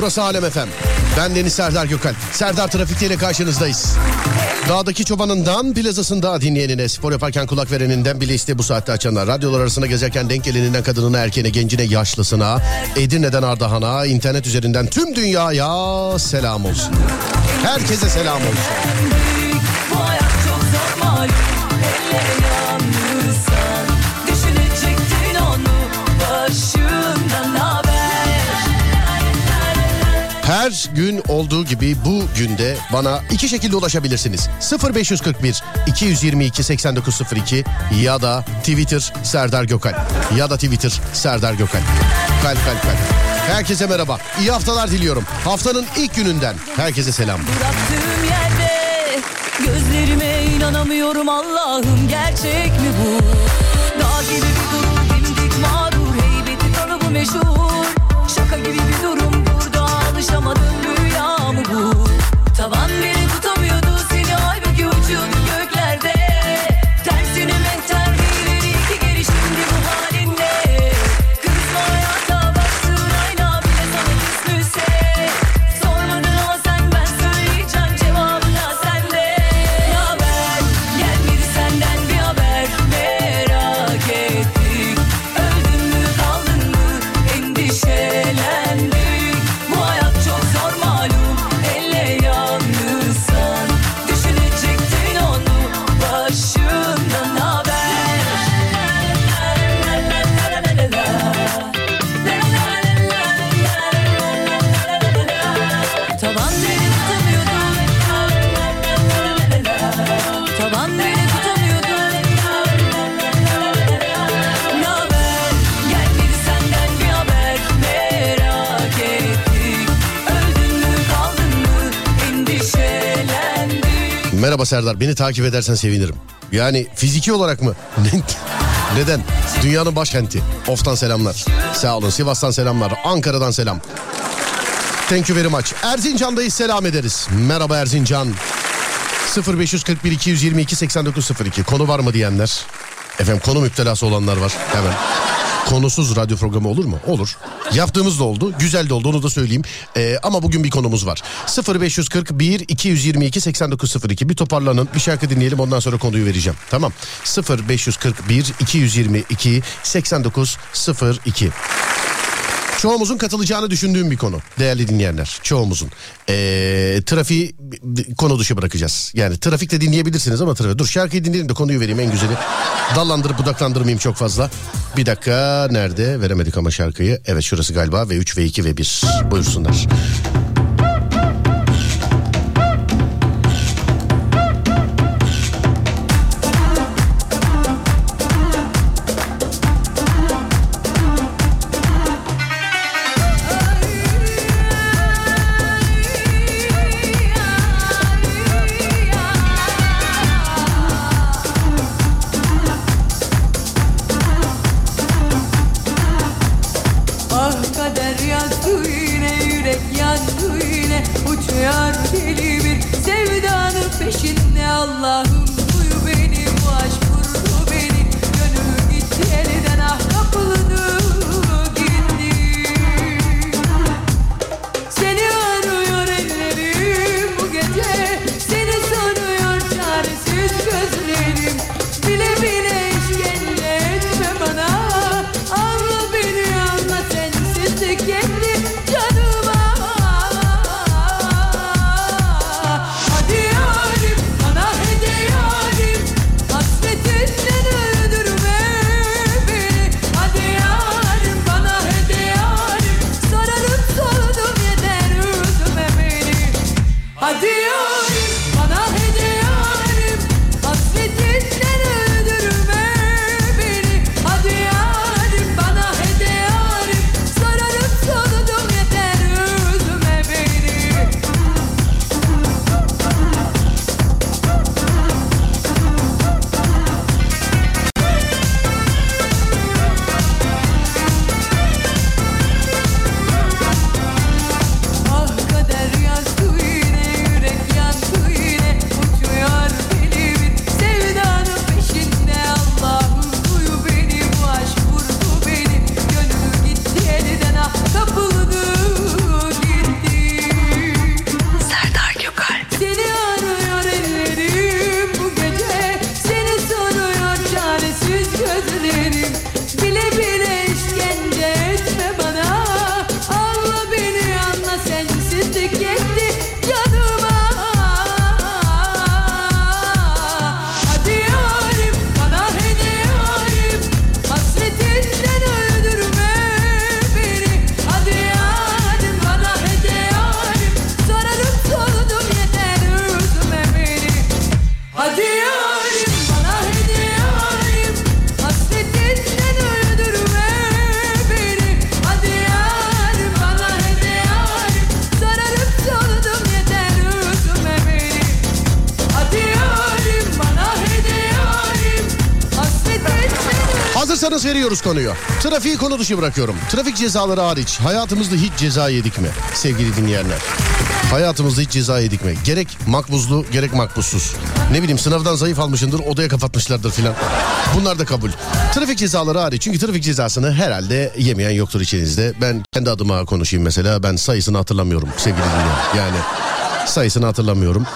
Burası Alem Efem. Ben Deniz Serdar Gökal. Serdar Trafikte karşınızdayız. Dağdaki çobanından plazasında dinleyenine, spor yaparken kulak vereninden bile iste bu saatte açanlar. Radyolar arasında gezerken denk geleninden kadınına, erkeğine, gencine, yaşlısına, Edirne'den Ardahan'a, internet üzerinden tüm dünyaya selam olsun. Herkese selam olsun. Her gün olduğu gibi bu günde bana iki şekilde ulaşabilirsiniz. 0541 222 8902 ya da Twitter Serdar Gökal ya da Twitter Serdar Gökal. Kalp kalp kalp. Herkese merhaba. İyi haftalar diliyorum. Haftanın ilk gününden herkese selam. Bıraktığım yerde Gözlerime inanamıyorum Allah'ım gerçek mi bu? Dağ gibi bir durum dimdik mağrur Heybeti tanı bu meşhur Şaka gibi bir durum bu? Tavan beni Serdar beni takip edersen sevinirim. Yani fiziki olarak mı? Neden? Dünyanın başkenti. Of'tan selamlar. Sağ olun. Sivas'tan selamlar. Ankara'dan selam. Thank you very much. Erzincan'dayız selam ederiz. Merhaba Erzincan. 0541 222 8902 konu var mı diyenler. Efendim konu müptelası olanlar var. Hemen. Konusuz radyo programı olur mu? Olur. Yaptığımız da oldu. Güzel de oldu onu da söyleyeyim. Ee, ama bugün bir konumuz var. 0541 222 8902 bir toparlanın bir şarkı dinleyelim ondan sonra konuyu vereceğim. Tamam. 0541 222 8902 Çoğumuzun katılacağını düşündüğüm bir konu değerli dinleyenler. Çoğumuzun. Ee, trafiği konu dışı bırakacağız. Yani trafikte dinleyebilirsiniz ama trafik. Dur şarkıyı dinleyelim de konuyu vereyim en güzeli. Dallandırıp budaklandırmayayım çok fazla. Bir dakika nerede? Veremedik ama şarkıyı. Evet şurası galiba ve 3 ve 2 ve 1. Buyursunlar. Veriyoruz konuyu. Trafiği konu dışı bırakıyorum. Trafik cezaları hariç hayatımızda hiç ceza yedik mi sevgili dinleyenler? Hayatımızda hiç ceza yedik mi? Gerek makbuzlu gerek makbuzsuz. Ne bileyim sınavdan zayıf almışındır odaya kapatmışlardır filan. Bunlar da kabul. Trafik cezaları hariç çünkü trafik cezasını herhalde yemeyen yoktur içinizde. Ben kendi adıma konuşayım mesela ben sayısını hatırlamıyorum sevgili dinleyenler. Yani sayısını hatırlamıyorum.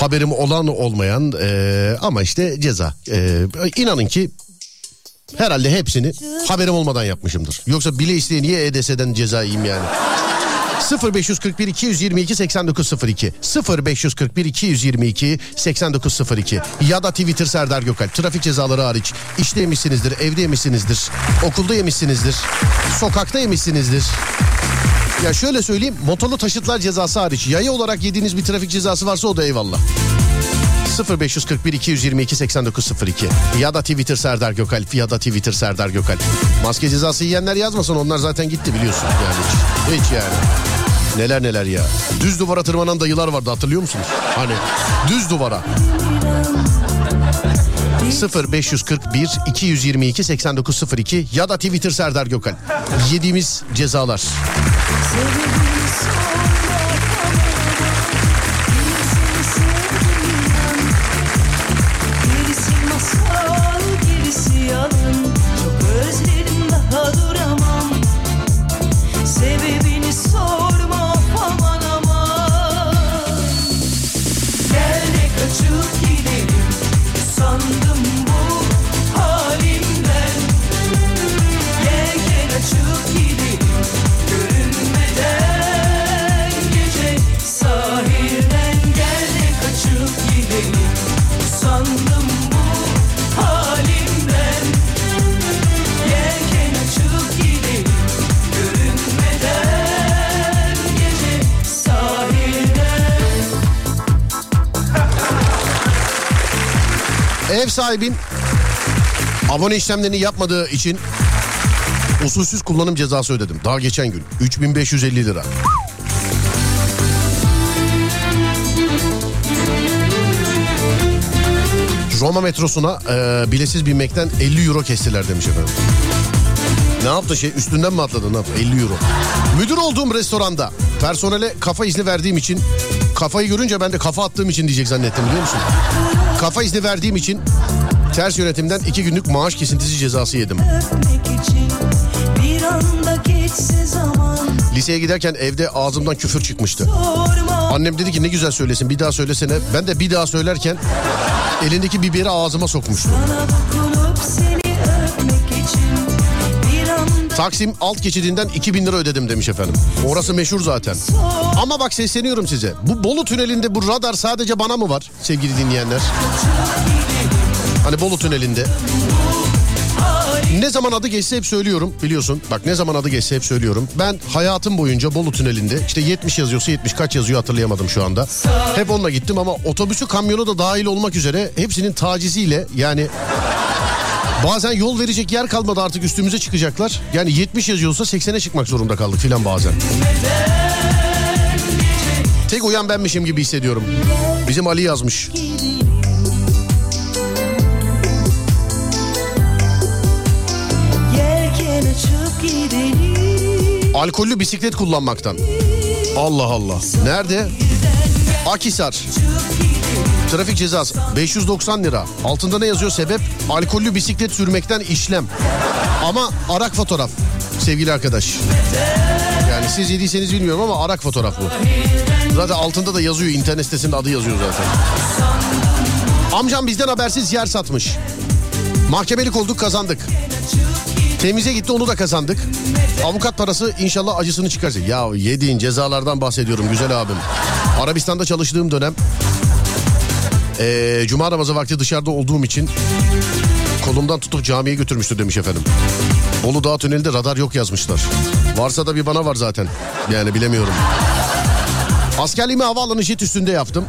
Haberim olan olmayan eee, ama işte ceza. Eee inanın ki herhalde hepsini haberim olmadan yapmışımdır. Yoksa bile isteye niye EDS'den ceza yiyeyim yani? 0541 222 8902 0541 222 8902 ya da Twitter Serdar Gökalp. Trafik cezaları hariç işte yemişsinizdir evde yemişsinizdir okulda yemişsinizdir sokakta yemişsinizdir. Ya şöyle söyleyeyim motorlu taşıtlar cezası hariç yaya olarak yediğiniz bir trafik cezası varsa o da eyvallah 0541 222 8902 ya da Twitter Serdar Gökalp ya da Twitter Serdar Gökalp. Maske cezası yiyenler yazmasın onlar zaten gitti biliyorsun yani hiç, hiç yani. Neler neler ya. Düz duvara tırmanan dayılar vardı hatırlıyor musunuz? Hani düz duvara. 0541 222 8902 ya da Twitter Serdar Gökalp. Yediğimiz cezalar. Sahibin abone işlemlerini yapmadığı için usulsüz kullanım cezası ödedim. Daha geçen gün 3550 lira. Roma metrosuna e, bilesiz binmekten 50 euro kestiler demiş efendim. Ne yaptı şey üstünden mi atladı ne yaptı 50 euro. Müdür olduğum restoranda personele kafa izni verdiğim için kafayı görünce ben de kafa attığım için diyecek zannettim biliyor musun? Kafa izni verdiğim için ters yönetimden iki günlük maaş kesintisi cezası yedim. Liseye giderken evde ağzımdan küfür çıkmıştı. Annem dedi ki ne güzel söylesin bir daha söylesene. Ben de bir daha söylerken elindeki biberi ağzıma sokmuştu. Taksim alt geçidinden 2000 lira ödedim demiş efendim. Orası meşhur zaten. Ama bak sesleniyorum size. Bu Bolu tünelinde bu radar sadece bana mı var sevgili dinleyenler? Hani Bolu tünelinde. Ne zaman adı geçse hep söylüyorum biliyorsun. Bak ne zaman adı geçse hep söylüyorum. Ben hayatım boyunca Bolu tünelinde işte 70 yazıyorsa 70 kaç yazıyor hatırlayamadım şu anda. Hep onunla gittim ama otobüsü kamyonu da dahil olmak üzere hepsinin taciziyle yani Bazen yol verecek yer kalmadı artık üstümüze çıkacaklar. Yani 70 yazıyorsa 80'e çıkmak zorunda kaldık filan bazen. Tek uyan benmişim gibi hissediyorum. Bizim Ali yazmış. Alkollü bisiklet kullanmaktan. Allah Allah. Nerede? Akisar. Trafik cezası 590 lira. Altında ne yazıyor sebep? Alkollü bisiklet sürmekten işlem. Ama arak fotoğraf sevgili arkadaş. Yani siz yediyseniz bilmiyorum ama arak fotoğraf bu. Zaten altında da yazıyor internet sitesinde adı yazıyor zaten. Amcam bizden habersiz yer satmış. Mahkemelik olduk kazandık. Temize gitti onu da kazandık. Avukat parası inşallah acısını çıkaracak. Ya yediğin cezalardan bahsediyorum güzel abim. Arabistan'da çalıştığım dönem ee, Cuma namazı vakti dışarıda olduğum için kolumdan tutup camiye götürmüştü demiş efendim. Bolu Dağ Tüneli'nde radar yok yazmışlar. Varsa da bir bana var zaten. Yani bilemiyorum. Askerliğimi havaalanı jet üstünde yaptım.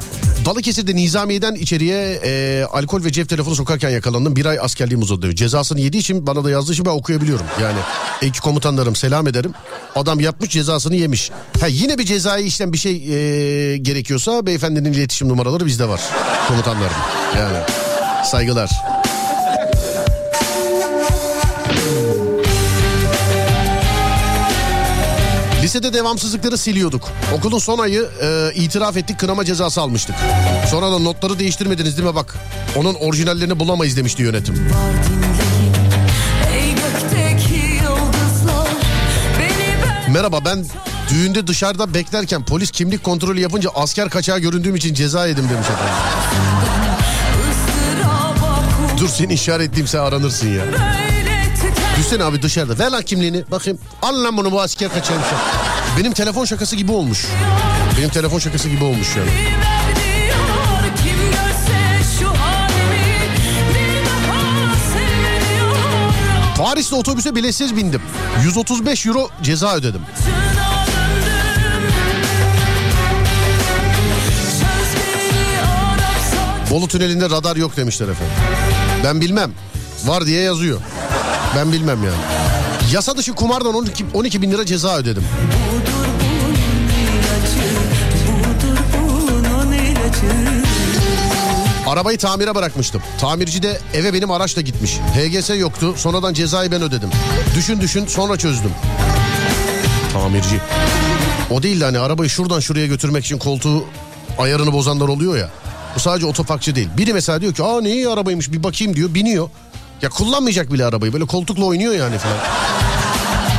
Balıkesir'de Nizamiye'den içeriye e, alkol ve cep telefonu sokarken yakalandım. Bir ay askerliğim uzadı. Cezasını yediği için bana da yazdığı için ben okuyabiliyorum. Yani ek komutanlarım selam ederim. Adam yapmış cezasını yemiş. Ha, yine bir cezai işlem bir şey e, gerekiyorsa beyefendinin iletişim numaraları bizde var. Komutanlarım. Yani saygılar. Lisede devamsızlıkları siliyorduk. Okulun son ayı e, itiraf ettik kınama cezası almıştık. Sonra da notları değiştirmediniz değil mi bak. Onun orijinallerini bulamayız demişti yönetim. Merhaba ben düğünde dışarıda beklerken polis kimlik kontrolü yapınca asker kaçağı göründüğüm için ceza yedim demiş efendim. Dur seni işaretleyeyim aranırsın ya. Düşsene abi dışarıda. Ver lan kimliğini. Bakayım. Al lan bunu bu asker kaçağıymış. ya. Benim telefon şakası gibi olmuş. Benim telefon şakası gibi olmuş yani. Paris'te otobüse biletsiz bindim. 135 euro ceza ödedim. Bolu tünelinde radar yok demişler efendim. Ben bilmem. Var diye yazıyor. Ben bilmem yani. Yasa dışı kumardan 12, 12 bin lira ceza ödedim. Arabayı tamire bırakmıştım. Tamirci de eve benim araçla gitmiş. HGS yoktu. Sonradan cezayı ben ödedim. Düşün düşün sonra çözdüm. Tamirci. O değil de hani arabayı şuradan şuraya götürmek için koltuğu ayarını bozanlar oluyor ya. Bu sadece otoparkçı değil. Biri mesela diyor ki aa ne iyi arabaymış bir bakayım diyor biniyor. Ya kullanmayacak bile arabayı böyle koltukla oynuyor yani falan.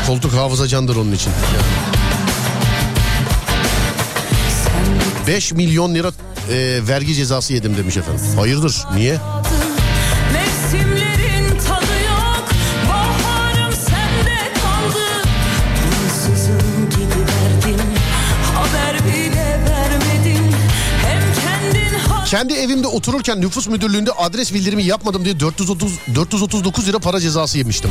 Koltuk hafıza candır onun için. Yani. 5 milyon lira e, vergi cezası yedim demiş efendim. Hayırdır niye? Kendi evimde otururken nüfus müdürlüğünde adres bildirimi yapmadım diye 430 439 lira para cezası yemiştim.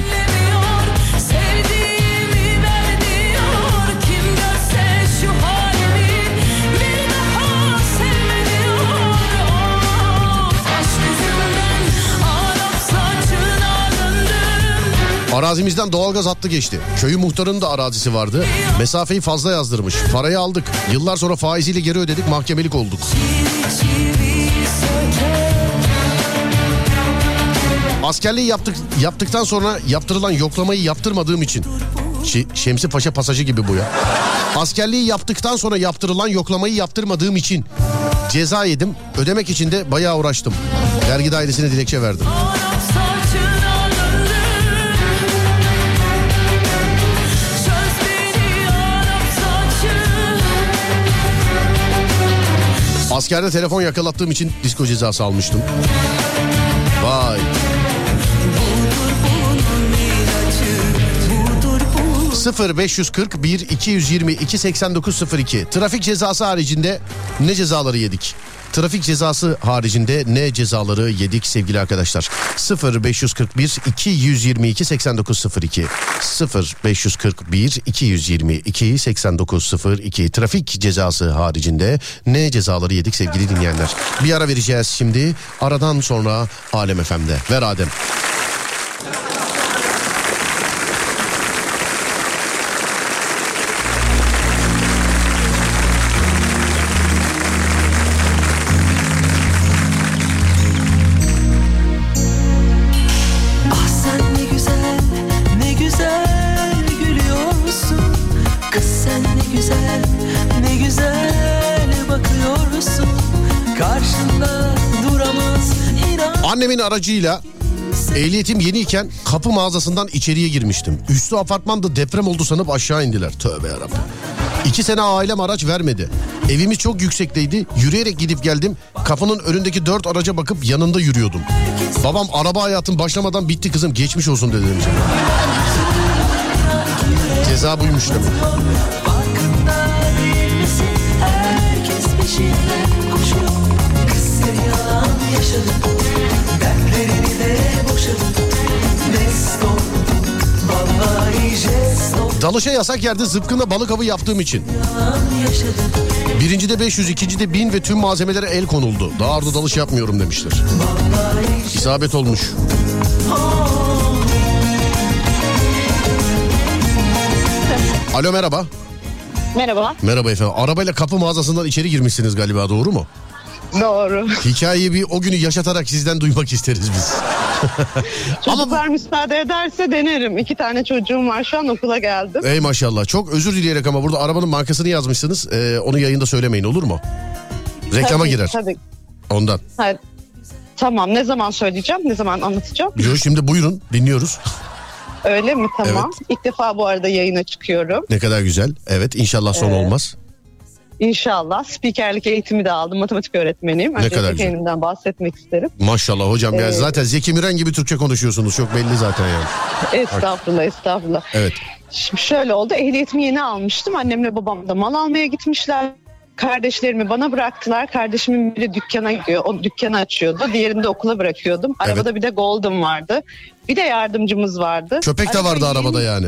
Arazimizden doğalgaz hattı geçti. Köyü muhtarının da arazisi vardı. Mesafeyi fazla yazdırmış. Parayı aldık. Yıllar sonra faiziyle geri ödedik mahkemelik olduk. Çivi çivi Askerliği yaptık yaptıktan sonra yaptırılan yoklamayı yaptırmadığım için. Şemsi Paşa pasajı gibi bu ya. Askerliği yaptıktan sonra yaptırılan yoklamayı yaptırmadığım için ceza yedim. Ödemek için de bayağı uğraştım. Vergi dairesine dilekçe verdim. Askerde telefon yakalattığım için disko cezası almıştım. Vay. 0541 222 8902 Trafik cezası haricinde ne cezaları yedik? Trafik cezası haricinde ne cezaları yedik sevgili arkadaşlar? 0541 222 8902 0541 222 8902 Trafik cezası haricinde ne cezaları yedik sevgili dinleyenler? Bir ara vereceğiz şimdi. Aradan sonra Alem FM'de. Ver Adem. Aracıyla ehliyetim yeniyken kapı mağazasından içeriye girmiştim. Üstü apartmanda deprem oldu sanıp aşağı indiler. Tövbe yarabbim. İki sene ailem araç vermedi. Evimiz çok yüksekteydi. Yürüyerek gidip geldim. Kapının önündeki dört araca bakıp yanında yürüyordum. Babam araba hayatım başlamadan bitti kızım geçmiş olsun dedi demiş. Ceza buymuş demek. Herkes Dalışa yasak yerde zıpkınla balık avı yaptığım için. Birincide 500, ikincide 1000 ve tüm malzemelere el konuldu. Daha arada dalış yapmıyorum demiştir. Vallahi İsabet olmuş. Alo merhaba. Merhaba. Merhaba efendim. Arabayla kapı mağazasından içeri girmişsiniz galiba doğru mu? Doğru. Hikayeyi bir o günü yaşatarak sizden duymak isteriz biz. Çocuklar müsaade ederse denerim. İki tane çocuğum var şu an okula geldim. Ey maşallah. Çok özür dileyerek ama burada arabanın markasını yazmışsınız. Ee, onu yayında söylemeyin olur mu? Reklama Tabii, girer. Tabii. Ondan. Hayır. Tamam ne zaman söyleyeceğim ne zaman anlatacağım Yo şimdi buyurun dinliyoruz. öyle mi tamam. İlk defa bu arada yayına çıkıyorum. Ne kadar güzel. Evet inşallah son olmaz. İnşallah spikerlik eğitimi de aldım matematik öğretmeniyim. Öncelikle kadar güzel. kendimden bahsetmek isterim. Maşallah hocam ya Ee, zaten Zeki Müren gibi Türkçe konuşuyorsunuz çok belli zaten yani. Estağfurullah estağfurullah. Evet. Şimdi şöyle oldu ehliyetimi yeni almıştım. Annemle babam da mal almaya gitmişler. Kardeşlerimi bana bıraktılar. Kardeşimin biri dükkana gidiyor. O dükkanı açıyordu. Diğerini de okula bırakıyordum. Arabada bir de Golden vardı. Bir de yardımcımız vardı. Köpek de vardı Arabayı arabada yeni- yani.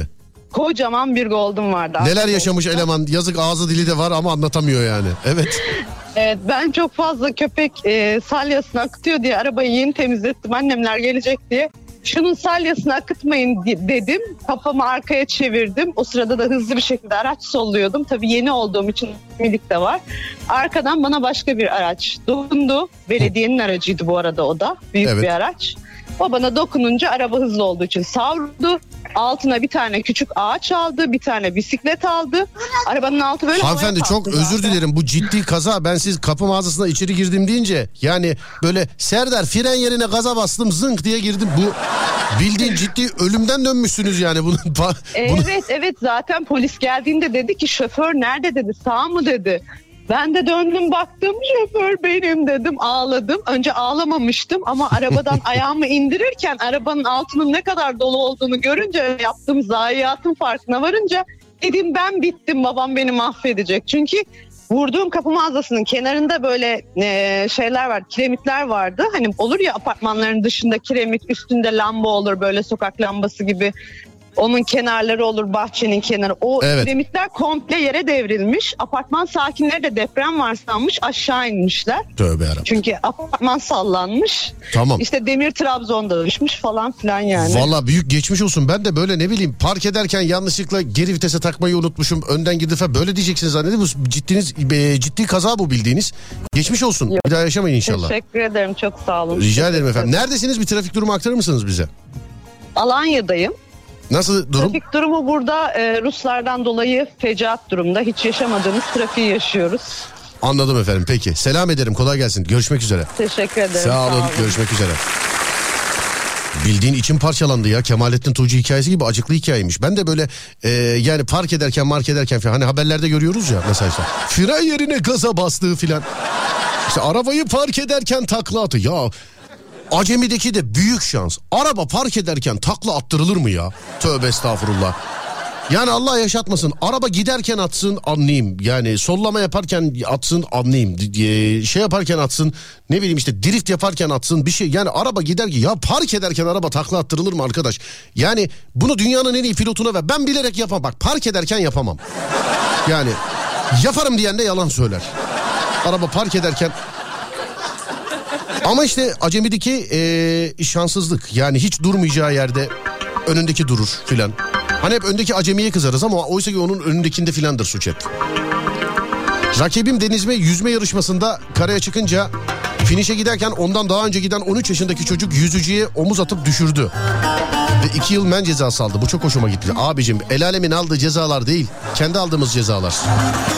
Kocaman bir Golden vardı. Neler yaşamış eleman yazık ağzı dili de var ama anlatamıyor yani. Evet. Evet ben çok fazla köpek e, salyasını akıtıyor diye arabayı yeni temizlettim. Annemler gelecek diye. Şunun salyasını akıtmayın di- dedim. Kafamı arkaya çevirdim. O sırada da hızlı bir şekilde araç solluyordum. Tabii yeni olduğum için milik de var. Arkadan bana başka bir araç dokundu. Belediyenin aracıydı bu arada o da. Büyük Evet. bir araç. O bana dokununca araba hızlı olduğu için savruldu. Altına bir tane küçük ağaç aldı. Bir tane bisiklet aldı. Arabanın altı böyle Hanımefendi çok kalktı özür zaten. dilerim bu ciddi kaza ben siz kapı mağazasına içeri girdim deyince yani böyle Serdar fren yerine gaza bastım zınk diye girdim bu bildiğin ciddi ölümden dönmüşsünüz yani bunu, bunu Evet evet zaten polis geldiğinde dedi ki şoför nerede dedi sağ mı dedi. Ben de döndüm baktım şoför benim dedim ağladım. Önce ağlamamıştım ama arabadan ayağımı indirirken arabanın altının ne kadar dolu olduğunu görünce yaptığım zayiatın farkına varınca dedim ben bittim babam beni mahvedecek. Çünkü vurduğum kapı mağazasının kenarında böyle e, şeyler var kiremitler vardı. Hani olur ya apartmanların dışında kiremit üstünde lamba olur böyle sokak lambası gibi. Onun kenarları olur bahçenin kenarı. O Evet. kiremitler komple yere devrilmiş. Apartman sakinleri de deprem var sanmış aşağı inmişler. tövbe yarabbim. Çünkü apartman sallanmış. Tamam. İşte demir Trabzon'da düşmüş falan filan yani. Valla büyük geçmiş olsun. Ben de böyle ne bileyim park ederken yanlışlıkla geri vitese takmayı unutmuşum. Önden falan böyle diyeceksiniz zannedip bu ciddiniz ciddi kaza bu bildiğiniz. Geçmiş olsun. Yok. Bir daha yaşamayın inşallah. Teşekkür ederim çok sağ olun. Rica ederim efendim. Neredesiniz bir trafik durumu aktarır mısınız bize? Alanya'dayım. Nasıl durum? Trafik durumu burada e, Ruslardan dolayı fecaat durumda. Hiç yaşamadığımız trafiği yaşıyoruz. Anladım efendim peki. Selam ederim kolay gelsin. Görüşmek üzere. Teşekkür ederim. Sağ olun. Görüşmek üzere. Bildiğin içim parçalandı ya. Kemalettin Tuğcu hikayesi gibi acıklı hikayeymiş. Ben de böyle e, yani park ederken mark ederken falan hani haberlerde görüyoruz ya mesela işte. Fren yerine gaza bastığı filan. İşte arabayı park ederken takla atı. Ya Acemideki de büyük şans. Araba park ederken takla attırılır mı ya? Tövbe estağfurullah. Yani Allah yaşatmasın. Araba giderken atsın anlayayım. Yani sollama yaparken atsın anlayayım. D- Şey yaparken atsın. Ne bileyim işte drift yaparken atsın bir şey. Yani araba giderken ya park ederken araba takla attırılır mı arkadaş? Yani bunu dünyanın en iyi pilotuna ver. Ben bilerek yapamam. Bak park ederken yapamam. Yani yaparım diyen de yalan söyler. Araba park ederken ama işte acemideki eee, şanssızlık yani hiç durmayacağı yerde önündeki durur filan. Hani hep öndeki acemiye kızarız ama oysa ki onun önündekinde filandır suç hep. Rakibim Denizme yüzme yarışmasında karaya çıkınca finişe giderken ondan daha önce giden 13 yaşındaki çocuk yüzücüye omuz atıp düşürdü. Ve 2 yıl men cezası aldı. Bu çok hoşuma gitti. Abicim el alemin aldığı cezalar değil. Kendi aldığımız cezalar.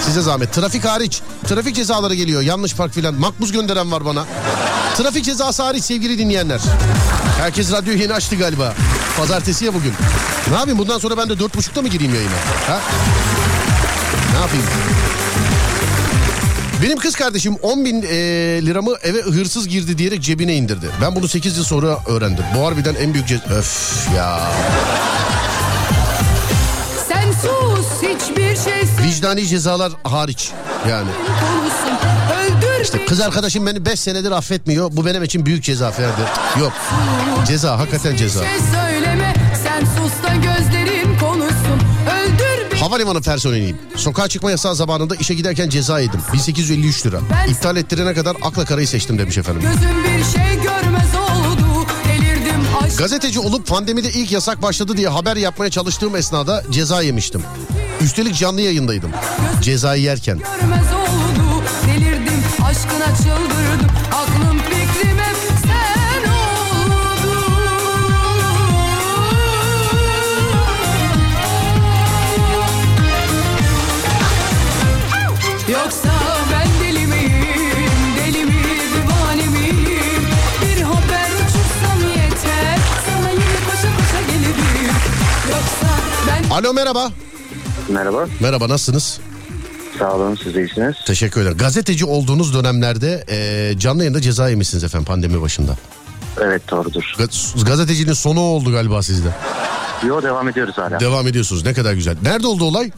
Size zahmet. Trafik hariç. Trafik cezaları geliyor. Yanlış park filan. Makbuz gönderen var bana. Trafik cezası hariç sevgili dinleyenler. Herkes radyoyu yeni açtı galiba. Pazartesi ya bugün. Ne yapayım bundan sonra ben de dört buçukta mı gireyim yayına? Ha? Ne yapayım? Benim kız kardeşim 10 bin e, liramı eve hırsız girdi diyerek cebine indirdi. Ben bunu 8 yıl sonra öğrendim. Bu harbiden en büyük ceza... Öf ya. Sen sus hiçbir şey Vicdani cezalar hariç yani. İşte kız arkadaşım beni 5 senedir affetmiyor. Bu benim için büyük ceza Ferdi. Yok. Ceza hakikaten ceza. şey söyleme Sen sus da gözlerin konuşsun Öldür bir Havalimanı personeliyim. Sokağa çıkma yasağı zamanında işe giderken ceza yedim. 1853 lira. İptal ettirene kadar akla karayı seçtim demiş efendim. gözüm bir şey görmez oldu Gazeteci olup pandemide ilk yasak başladı diye haber yapmaya çalıştığım esnada ceza yemiştim. Üstelik canlı yayındaydım. Cezayı yerken. görmez oldu Delirdim aşkına çıldırdım Aklım fikrim hep sen oldu Yoksa ben deli miyim, deli mi Bir haber uçursam yeter, sana yine koşa koşa gelirim Yoksa ben... Alo merhaba. Merhaba. Merhaba nasılsınız? Sağ olun siz de iyisiniz. Teşekkür ederim. Gazeteci olduğunuz dönemlerde e, canlı yayında ceza yemişsiniz efendim pandemi başında. Evet doğrudur. Ga- gazetecinin sonu oldu galiba sizde. Yo devam ediyoruz hala. Devam ediyorsunuz ne kadar güzel. Nerede oldu olay?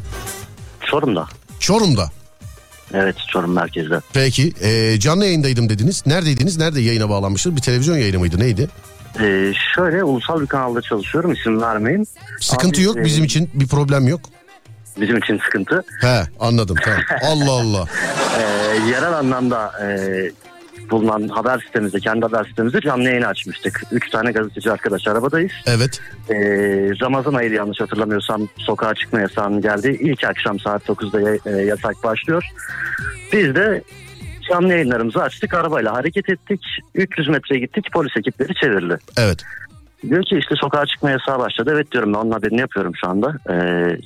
Çorum'da. Çorum'da. Evet Çorum merkezde. Peki e, canlı yayındaydım dediniz. Neredeydiniz? Nerede yayına bağlanmıştınız? Bir televizyon yayını mıydı neydi? Ee, şöyle ulusal bir kanalda çalışıyorum isim vermeyin. Sıkıntı Abi, yok e, bizim için bir problem yok. Bizim için sıkıntı. He anladım tamam. Allah Allah. Ee, yerel anlamda e, bulunan haber sitemizde, kendi haber sitemizde canlı yayını açmıştık. Üç tane gazeteci arkadaş arabadayız. Evet. Ee, Ramazan ayı yanlış hatırlamıyorsam sokağa çıkma yasağının geldiği ilk akşam saat 9'da ya- e, yasak başlıyor. Biz de canlı yayınlarımızı açtık arabayla hareket ettik. 300 metreye gittik polis ekipleri çevirdi. Evet. Diyor ki işte sokağa çıkma yasağı başladı. Evet diyorum ben onun haberini yapıyorum şu anda. Ee,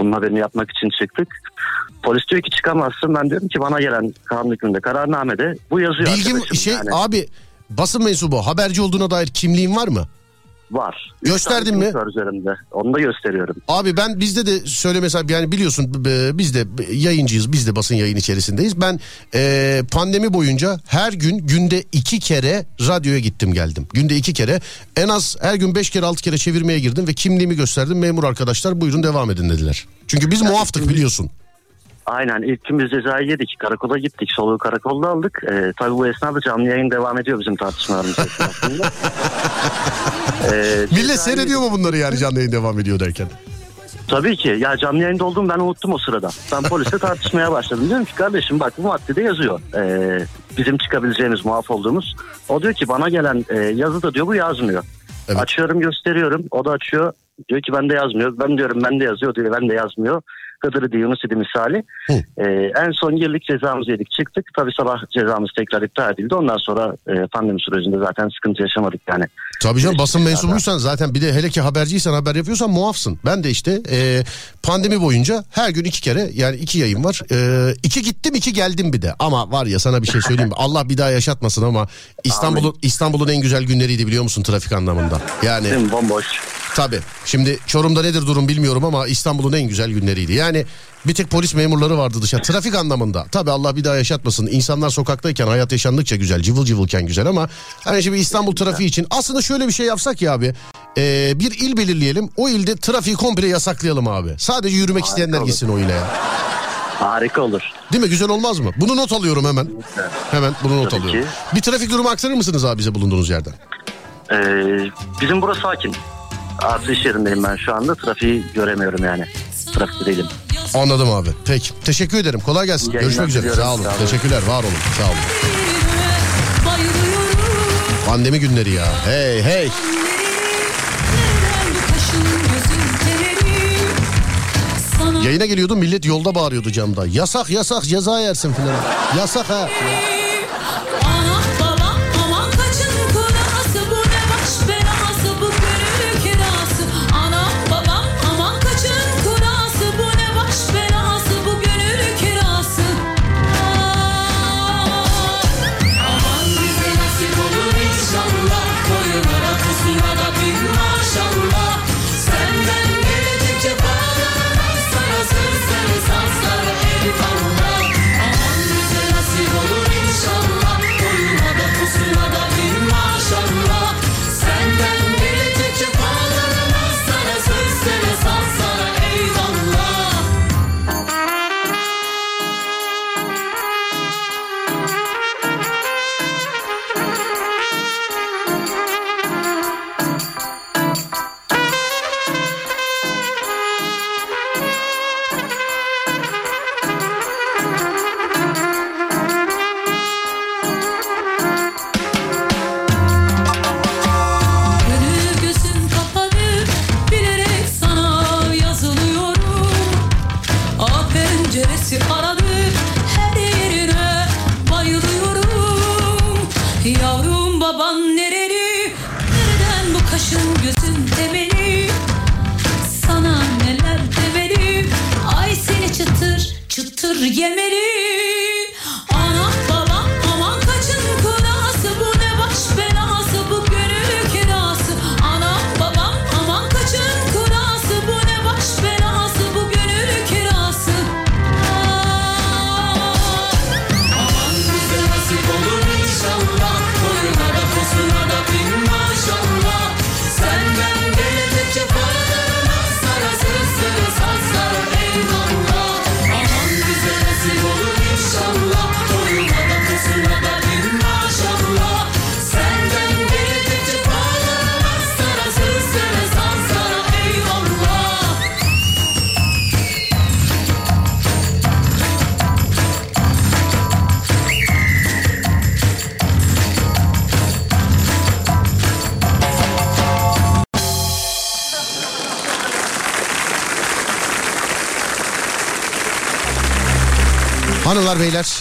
bunun haberini yapmak için çıktık. Polis diyor ki çıkamazsın. Ben diyorum ki bana gelen kanun hükmünde kararnamede bu yazıyor. Bilgim şey Yani abi basın mensubu haberci olduğuna dair kimliğin var mı? Var. Gösterdin mi? Var üzerimde. Onu da gösteriyorum. Abi ben bizde de söyle mesela yani biliyorsun biz de yayıncıyız biz de basın yayın içerisindeyiz. Ben e, pandemi boyunca her gün günde iki kere radyoya gittim geldim. Günde iki kere en az her gün beş kere altı kere çevirmeye girdim ve kimliğimi gösterdim. Memur arkadaşlar buyurun devam edin dediler. Çünkü biz muaftık biliyorsun. Aynen ilk gün biz cezayı yedik. Karakola gittik. Soluğu karakolda aldık. Ee, tabii bu esnada canlı yayın devam ediyor bizim tartışmalarımız esnasında. Ee, Millet seyrediyor mu bunları yani canlı yayın devam ediyor derken? Tabii ki. Ya canlı yayında olduğumu ben unuttum o sırada. Ben polisle tartışmaya başladım. Diyorum ki kardeşim bak bu maddede yazıyor. Ee, bizim çıkabileceğimiz muaf olduğumuz. O diyor ki bana gelen e, yazıda diyor bu yazmıyor. Evet. Açıyorum gösteriyorum. O da açıyor. Diyor ki bende yazmıyor. Ben diyorum bende yazıyor diyor. Ben de yazmıyor. Diye Yunus idi misali. Hı. Ee, en son girdik cezamızı yedik çıktık. Tabii sabah cezamız tekrar iptal edildi. Ondan sonra e, pandemi sürecinde zaten sıkıntı yaşamadık yani. Tabii canım basın Teşekkürler. mensubuysan zaten bir de hele ki haberciysen haber yapıyorsan muafsın. Ben de işte e, pandemi boyunca her gün iki kere yani iki yayın var. E, iki gittim iki geldim bir de. Ama var ya sana bir şey söyleyeyim mi? Allah bir daha yaşatmasın ama İstanbul'un İstanbul'un en güzel günleriydi biliyor musun trafik anlamında. Yani? Bomboş. Tabii. Şimdi Çorum'da nedir durum bilmiyorum ama İstanbul'un en güzel günleriydi. Yani bir tek polis memurları vardı dışarı. Trafik anlamında. Tabii Allah bir daha yaşatmasın. İnsanlar sokaktayken hayat yaşandıkça güzel. Cıvıl cıvılken güzel ama hani şimdi İstanbul trafiği için aslında şöyle bir şey yapsak ya abi. Ee, bir il belirleyelim. O ilde trafiği komple yasaklayalım abi. Sadece yürümek isteyenler olur. gitsin o ile ya. Harika olur. Değil mi? Güzel olmaz mı? Bunu not alıyorum hemen. Hemen bunu not Tabii alıyorum. ki. Bir trafik durumu aktarır mısınız abi bize bulunduğunuz yerden? Ee, bizim burası sakin. Artı iş yerindeyim ben şu anda. Trafiği göremiyorum yani. Trafikte değilim. Anladım abi. Peki. Teşekkür ederim. Kolay gelsin. Yayınlar Görüşmek üzere. Sağ olun. Sağ olun. Teşekkürler. Var olun. Sağ olun. Pandemi günleri ya. Hey hey. Yayına geliyordum millet yolda bağırıyordu camda. Yasak yasak ceza yersin filan. Yasak ha. Ana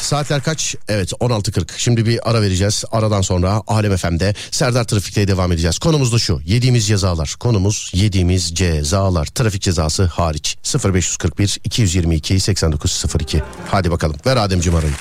saatler kaç? Evet 16.40. Şimdi bir ara vereceğiz. Aradan sonra Alem FM'de Serdar Trafik'te devam edeceğiz. Konumuz da şu. Yediğimiz cezalar. Konumuz yediğimiz cezalar. Trafik cezası hariç. 0541 222 8902. Hadi bakalım. Ver Ademciğim arayı.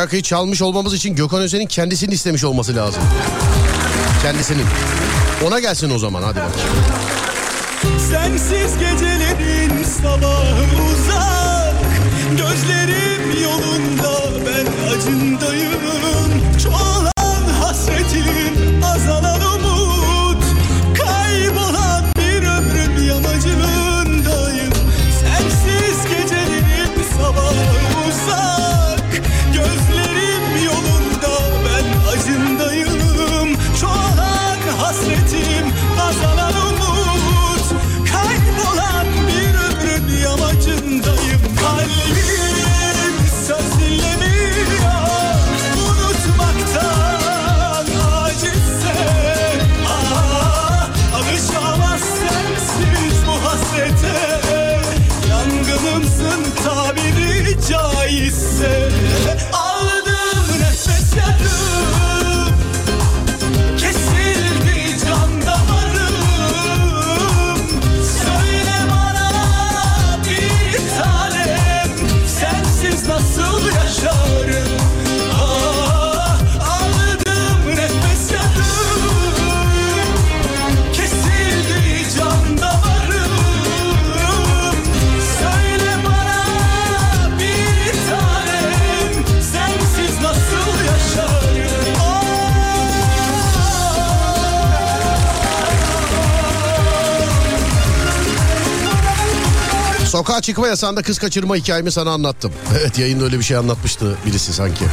Şarkıyı çalmış olmamız için Gökhan Özen'in kendisini istemiş olması lazım. Kendisinin. Ona gelsin o zaman hadi bakayım. Sensiz gecelerin sabahı uzak Gözlerim yolunda ben acındayım Çoğalan Sokağa çıkma yasağında kız kaçırma hikayemi sana anlattım. Evet yayında öyle bir şey anlatmıştı birisi sanki.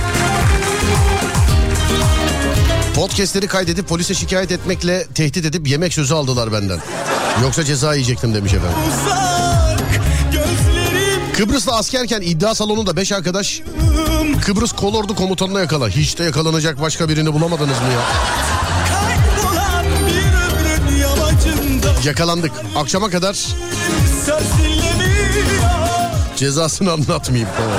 Podcast'leri kaydedip polise şikayet etmekle tehdit edip yemek sözü aldılar benden. Yoksa ceza yiyecektim demiş efendim. Kıbrıs'ta askerken iddia salonunda 5 arkadaş Kıbrıs kolordu komutanına yakala. Hiç de yakalanacak başka birini bulamadınız mı ya? Yakalandık. Akşama kadar cezasını anlatmayayım. Tamam.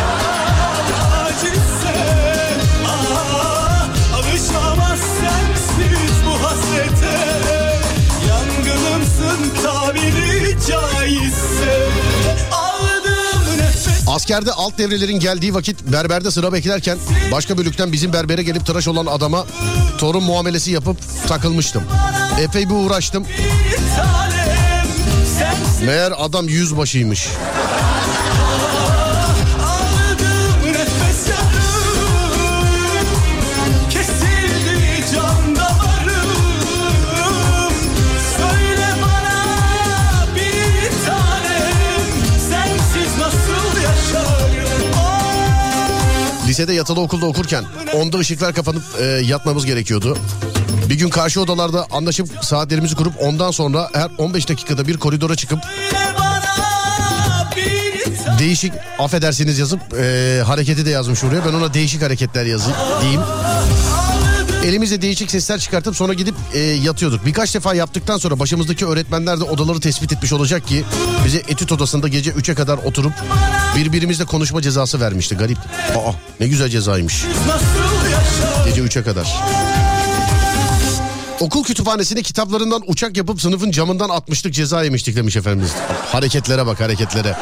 ah, Askerde alt devrelerin geldiği vakit berberde sıra beklerken başka bölükten bizim berbere gelip tıraş olan adama torun muamelesi yapıp takılmıştım. Epey bir uğraştım. Meğer adam yüzbaşıymış. Lisede yatılı okulda okurken onda ışıklar kapanıp e, yatmamız gerekiyordu. Bir gün karşı odalarda anlaşıp saatlerimizi kurup ondan sonra her 15 dakikada bir koridora çıkıp Değişik affedersiniz yazıp e, hareketi de yazmış oraya. Ben ona değişik hareketler yazayım diyeyim. Elimizde değişik sesler çıkartıp sonra gidip e, yatıyorduk. Birkaç defa yaptıktan sonra başımızdaki öğretmenler de odaları tespit etmiş olacak ki bize etüt odasında gece 3'e kadar oturup birbirimizle konuşma cezası vermişti. Garip. Aa ne güzel cezaymış. Gece 3'e kadar. Okul kütüphanesine kitaplarından uçak yapıp sınıfın camından atmıştık ceza yemiştik demiş efendimiz. Hareketlere bak hareketlere.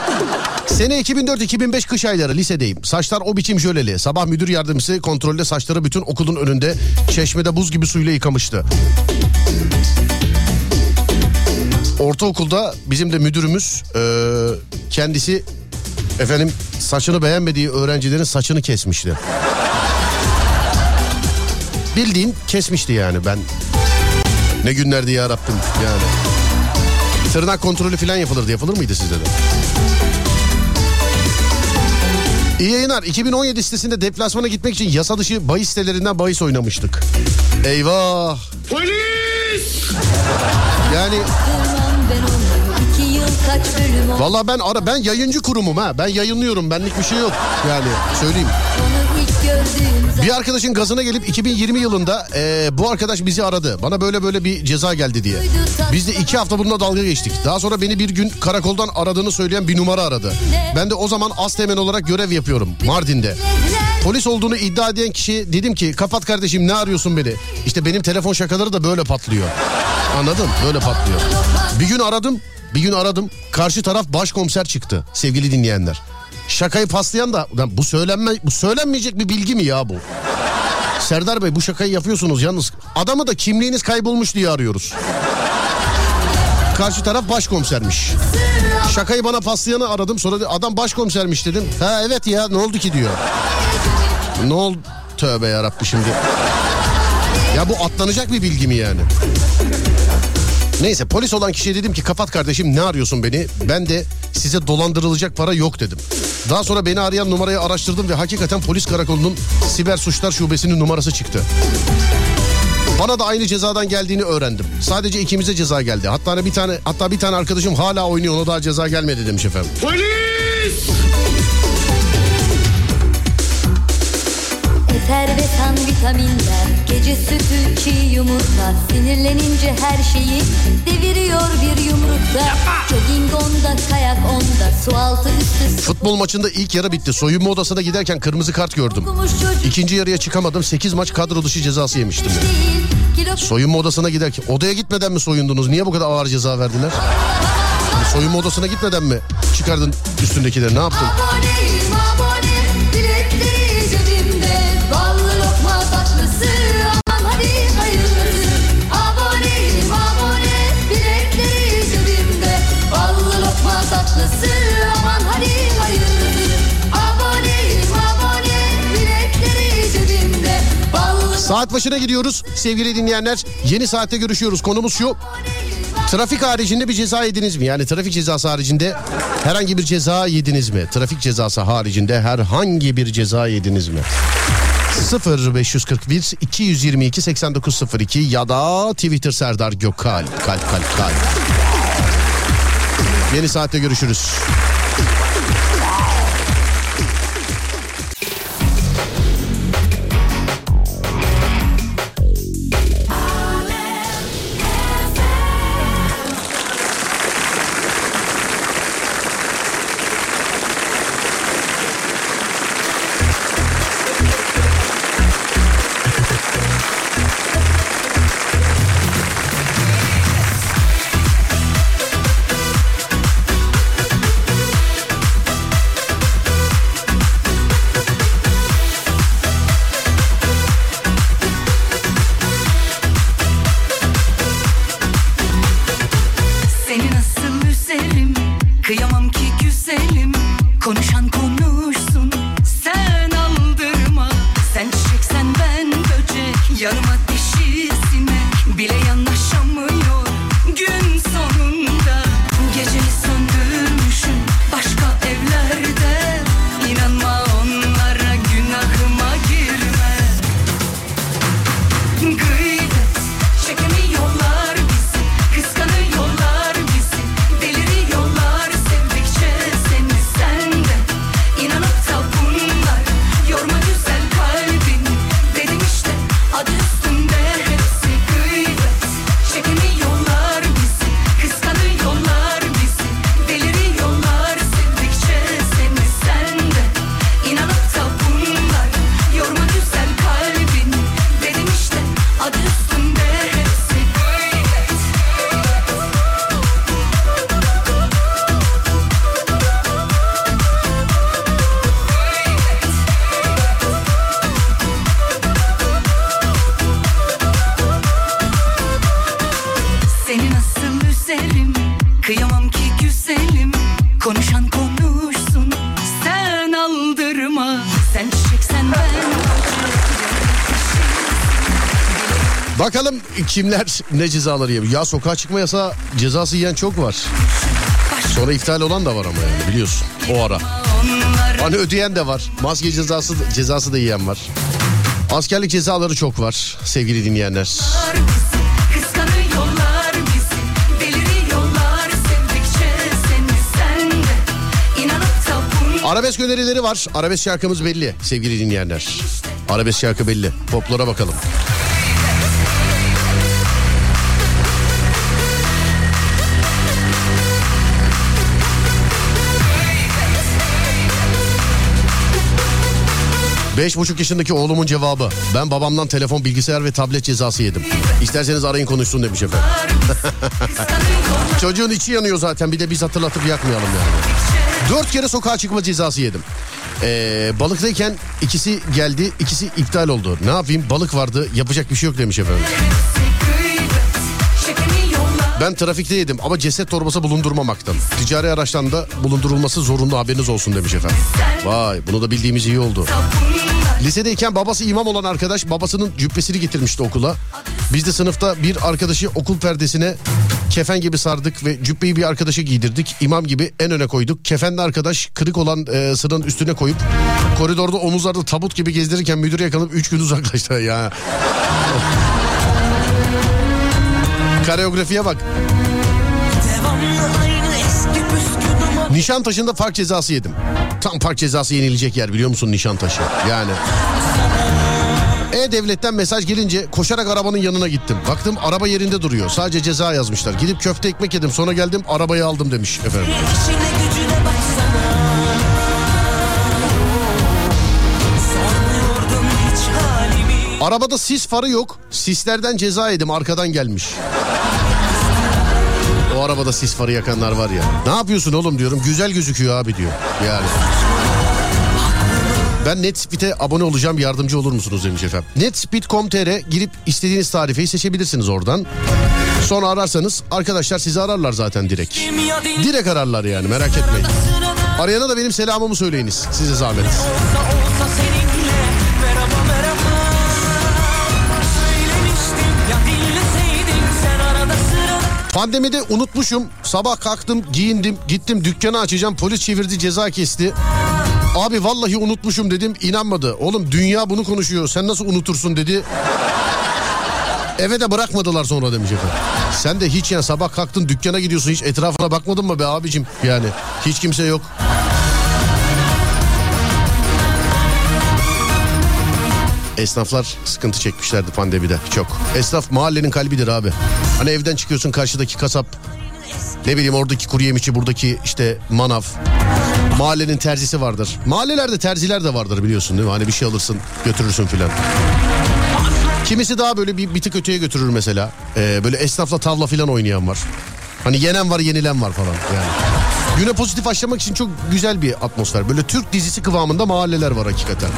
Sene 2004-2005 kış ayları lisedeyim. Saçlar o biçim jöleli. Sabah müdür yardımcısı kontrolde saçları bütün okulun önünde çeşmede buz gibi suyla yıkamıştı. Ortaokulda bizim de müdürümüz e, kendisi efendim saçını beğenmediği öğrencilerin saçını kesmişti. Bildiğin kesmişti yani ben. Ne günlerdi ya Rabbim yani. Tırnak kontrolü falan yapılırdı. Yapılır mıydı sizde de? İyi yayınlar. 2017 sitesinde deplasmana gitmek için yasa dışı bahis sitelerinden bahis oynamıştık. Eyvah. Polis Yani Valla ben ara ben yayıncı kurumum ha. Ben yayınlıyorum. Benlik bir şey yok. Yani söyleyeyim. Bir arkadaşın gazına gelip 2020 yılında eee, bu arkadaş bizi aradı. Bana böyle böyle bir ceza geldi diye. Biz de iki hafta bununla dalga geçtik. Daha sonra beni bir gün karakoldan aradığını söyleyen bir numara aradı. Ben de o zaman Asteğmen olarak görev yapıyorum Mardin'de. Polis olduğunu iddia eden kişi dedim ki kapat kardeşim ne arıyorsun beni? İşte benim telefon şakaları da böyle patlıyor. Anladın? Böyle patlıyor. Bir gün aradım. Bir gün aradım. Karşı taraf başkomiser çıktı sevgili dinleyenler. Şakayı paslayan da bu söylenme bu söylenmeyecek bir bilgi mi ya bu? Serdar Bey bu şakayı yapıyorsunuz yalnız. Adamı da kimliğiniz kaybolmuş diye arıyoruz. Karşı taraf başkomisermiş. Şakayı bana paslayanı aradım sonra adam başkomisermiş dedim. Ha evet ya ne oldu ki diyor. Ne oldu? Tövbe yarabbi şimdi. Ya bu atlanacak bir bilgi mi yani? Neyse polis olan kişiye dedim ki kapat kardeşim ne arıyorsun beni? Ben de size dolandırılacak para yok dedim. Daha sonra beni arayan numarayı araştırdım ve hakikaten polis karakolunun siber suçlar şubesinin numarası çıktı. Bana da aynı cezadan geldiğini öğrendim. Sadece ikimize ceza geldi. Hatta bir tane hatta bir tane arkadaşım hala oynuyor ona daha ceza gelmedi demiş efendim. Polis Efervesan vitaminler Gece sütü çiğ yumurta Sinirlenince her şeyi Deviriyor bir yumrukta Jogging onda kayak onda Su altı üstü Futbol maçında ilk yarı bitti. Soyunma odasına giderken kırmızı kart gördüm. İkinci yarıya çıkamadım. 8 maç kadro dışı cezası yemiştim. Kilo Soyunma odasına giderken odaya gitmeden mi soyundunuz? Niye bu kadar ağır ceza verdiler? Yani soyunma odasına gitmeden mi çıkardın üstündekileri? Ne yaptın? Saat başına gidiyoruz sevgili dinleyenler. Yeni saatte görüşüyoruz. Konumuz şu. Trafik haricinde bir ceza yediniz mi? Yani trafik cezası haricinde herhangi bir ceza yediniz mi? Trafik cezası haricinde herhangi bir ceza yediniz mi? 0 541 222 8902 ya da Twitter Serdar Gökal. Kalp kalp kalp. Yeni saatte görüşürüz. Kimler ne cezaları yiyor. Ya sokağa çıkma yasağı cezası yiyen çok var. Sonra iptal olan da var ama yani biliyorsun o ara. Hani ödeyen de var. Maske cezası cezası da yiyen var. Askerlik cezaları çok var sevgili dinleyenler. Arabesk önerileri var. Arabesk şarkımız belli sevgili dinleyenler. Arabesk şarkı belli. Poplara bakalım. Beş buçuk yaşındaki oğlumun cevabı. Ben babamdan telefon, bilgisayar ve tablet cezası yedim. İsterseniz arayın konuşsun demiş efendim. Çocuğun içi yanıyor zaten bir de biz hatırlatıp yakmayalım yani. Dört kere sokağa çıkma cezası yedim. Ee, balıktayken ikisi geldi ikisi iptal oldu. Ne yapayım balık vardı yapacak bir şey yok demiş efendim. Ben trafikte yedim ama ceset torbası bulundurmamaktan. Ticari araçtan da bulundurulması zorunlu haberiniz olsun demiş efendim. Vay bunu da bildiğimiz iyi oldu. Lisedeyken babası imam olan arkadaş babasının cübbesini getirmişti okula. Biz de sınıfta bir arkadaşı okul perdesine kefen gibi sardık ve cübbeyi bir arkadaşa giydirdik. İmam gibi en öne koyduk. Kefenli arkadaş kırık olan e, sıranın üstüne koyup koridorda omuzlarda tabut gibi gezdirirken müdür yakalanıp 3 gün uzaklaştı ya. Kareografiye bak. Nişantaşı'nda park cezası yedim. Tam park cezası yenilecek yer biliyor musun Nişantaşı? Yani. E-Devlet'ten mesaj gelince koşarak arabanın yanına gittim. Baktım araba yerinde duruyor. Sadece ceza yazmışlar. Gidip köfte ekmek yedim. Sonra geldim arabayı aldım demiş efendim. Arabada sis farı yok. Sislerden ceza yedim arkadan gelmiş. O arabada sis farı yakanlar var ya. Ne yapıyorsun oğlum diyorum. Güzel gözüküyor abi diyor. Yani. Ben Netspeed'e abone olacağım yardımcı olur musunuz demiş efendim. Netspeed.com.tr girip istediğiniz tarifeyi seçebilirsiniz oradan. Sonra ararsanız arkadaşlar sizi ararlar zaten direkt. Direkt ararlar yani merak etmeyin. Arayana da benim selamımı söyleyiniz size zahmet. olsa olsa seninle Pandemide unutmuşum. Sabah kalktım, giyindim, gittim dükkanı açacağım. Polis çevirdi, ceza kesti. Abi vallahi unutmuşum dedim. inanmadı. Oğlum dünya bunu konuşuyor. Sen nasıl unutursun dedi. Eve de bırakmadılar sonra demiş efendim. Sen de hiç yani sabah kalktın dükkana gidiyorsun hiç etrafına bakmadın mı be abicim? Yani hiç kimse yok. Esnaflar sıkıntı çekmişlerdi pandemide çok. Esnaf mahallenin kalbidir abi. Hani evden çıkıyorsun karşıdaki kasap ne bileyim oradaki kuru yemişçi buradaki işte manav. Mahallenin terzisi vardır. Mahallelerde terziler de vardır biliyorsun değil mi? Hani bir şey alırsın götürürsün filan. Kimisi daha böyle bir, bir tık öteye götürür mesela. Ee, böyle esnafla tavla filan oynayan var. Hani yenen var yenilen var falan yani. Güne pozitif başlamak için çok güzel bir atmosfer. Böyle Türk dizisi kıvamında mahalleler var hakikaten.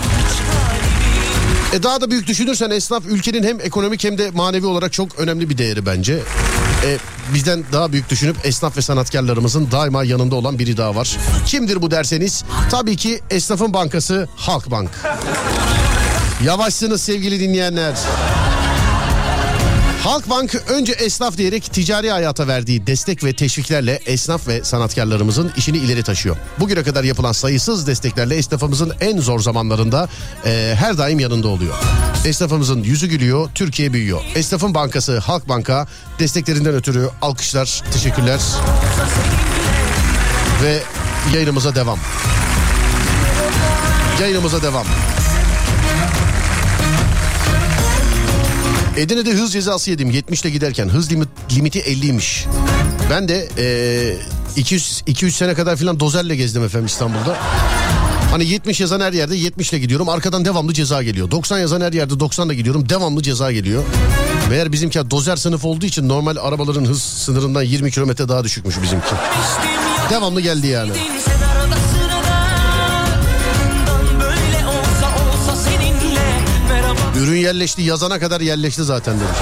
E daha da büyük düşünürsen esnaf ülkenin hem ekonomik hem de manevi olarak çok önemli bir değeri bence. E, bizden daha büyük düşünüp esnaf ve sanatkarlarımızın daima yanında olan biri daha var. Kimdir bu derseniz tabii ki esnafın bankası Halkbank. Yavaşsınız sevgili dinleyenler. Halkbank önce esnaf diyerek ticari hayata verdiği destek ve teşviklerle esnaf ve sanatkarlarımızın işini ileri taşıyor. Bugüne kadar yapılan sayısız desteklerle esnafımızın en zor zamanlarında e, her daim yanında oluyor. Esnafımızın yüzü gülüyor, Türkiye büyüyor. Esnafın bankası Halkbank'a desteklerinden ötürü alkışlar, teşekkürler. Ve yayınımıza devam. Yayınımıza devam. Edirne'de hız cezası yedim 70 ile giderken hız limit, limiti 50'ymiş. Ben de e, 200 200 sene kadar filan dozerle gezdim efendim İstanbul'da. Hani 70 yazan her yerde 70 ile gidiyorum. Arkadan devamlı ceza geliyor. 90 yazan her yerde 90 ile gidiyorum. Devamlı ceza geliyor. Meğer bizimki dozer sınıf olduğu için normal arabaların hız sınırından 20 kilometre daha düşükmüş bizimki. Devamlı geldi yani. Ürün yerleşti yazana kadar yerleşti zaten demiş.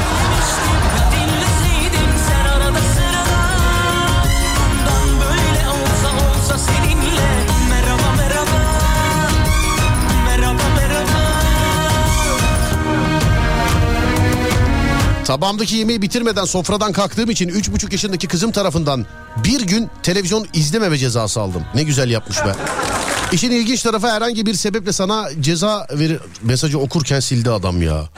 Tabağımdaki yemeği bitirmeden sofradan kalktığım için 3,5 yaşındaki kızım tarafından bir gün televizyon izlememe cezası aldım. Ne güzel yapmış be. İşin ilginç tarafı herhangi bir sebeple sana ceza verir. Mesajı okurken sildi adam ya.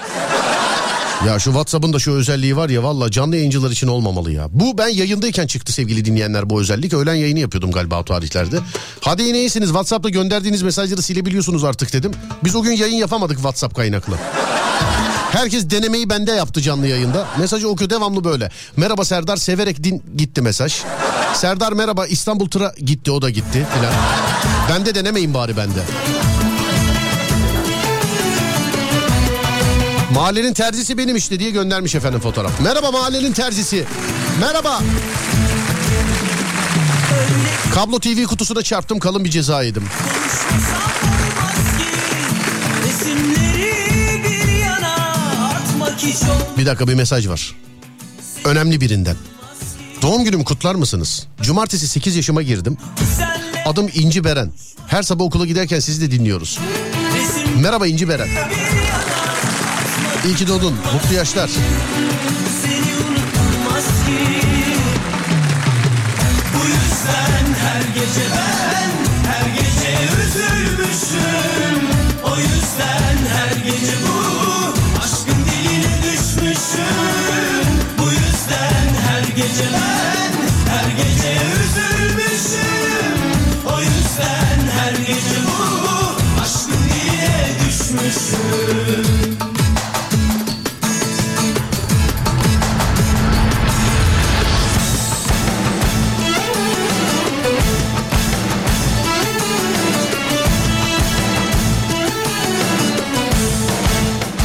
Ya şu WhatsApp'ın da şu özelliği var ya valla canlı yayıncılar için olmamalı ya. Bu ben yayındayken çıktı sevgili dinleyenler bu özellik. Öğlen yayını yapıyordum galiba o tarihlerde. Hadi yine iyisiniz WhatsApp'ta gönderdiğiniz mesajları silebiliyorsunuz artık dedim. Biz o gün yayın yapamadık WhatsApp kaynaklı. Herkes denemeyi bende yaptı canlı yayında. Mesajı okuyor devamlı böyle. Merhaba Serdar severek din gitti mesaj. Serdar merhaba İstanbul tıra gitti o da gitti filan. Bende denemeyin bari bende. Mahallenin terzisi benim işte diye göndermiş efendim fotoğraf. Merhaba mahallenin terzisi. Merhaba. Kablo TV kutusuna çarptım kalın bir ceza yedim. Bir dakika bir mesaj var. Önemli birinden. Doğum günümü kutlar mısınız? Cumartesi 8 yaşıma girdim. Adım İnci Beren. Her sabah okula giderken sizi de dinliyoruz. Merhaba İnci Beren. İyi ki doğdun. Mutlu yaşlar. her gece ben her gece üzülmüşüm O yüzden her gece bu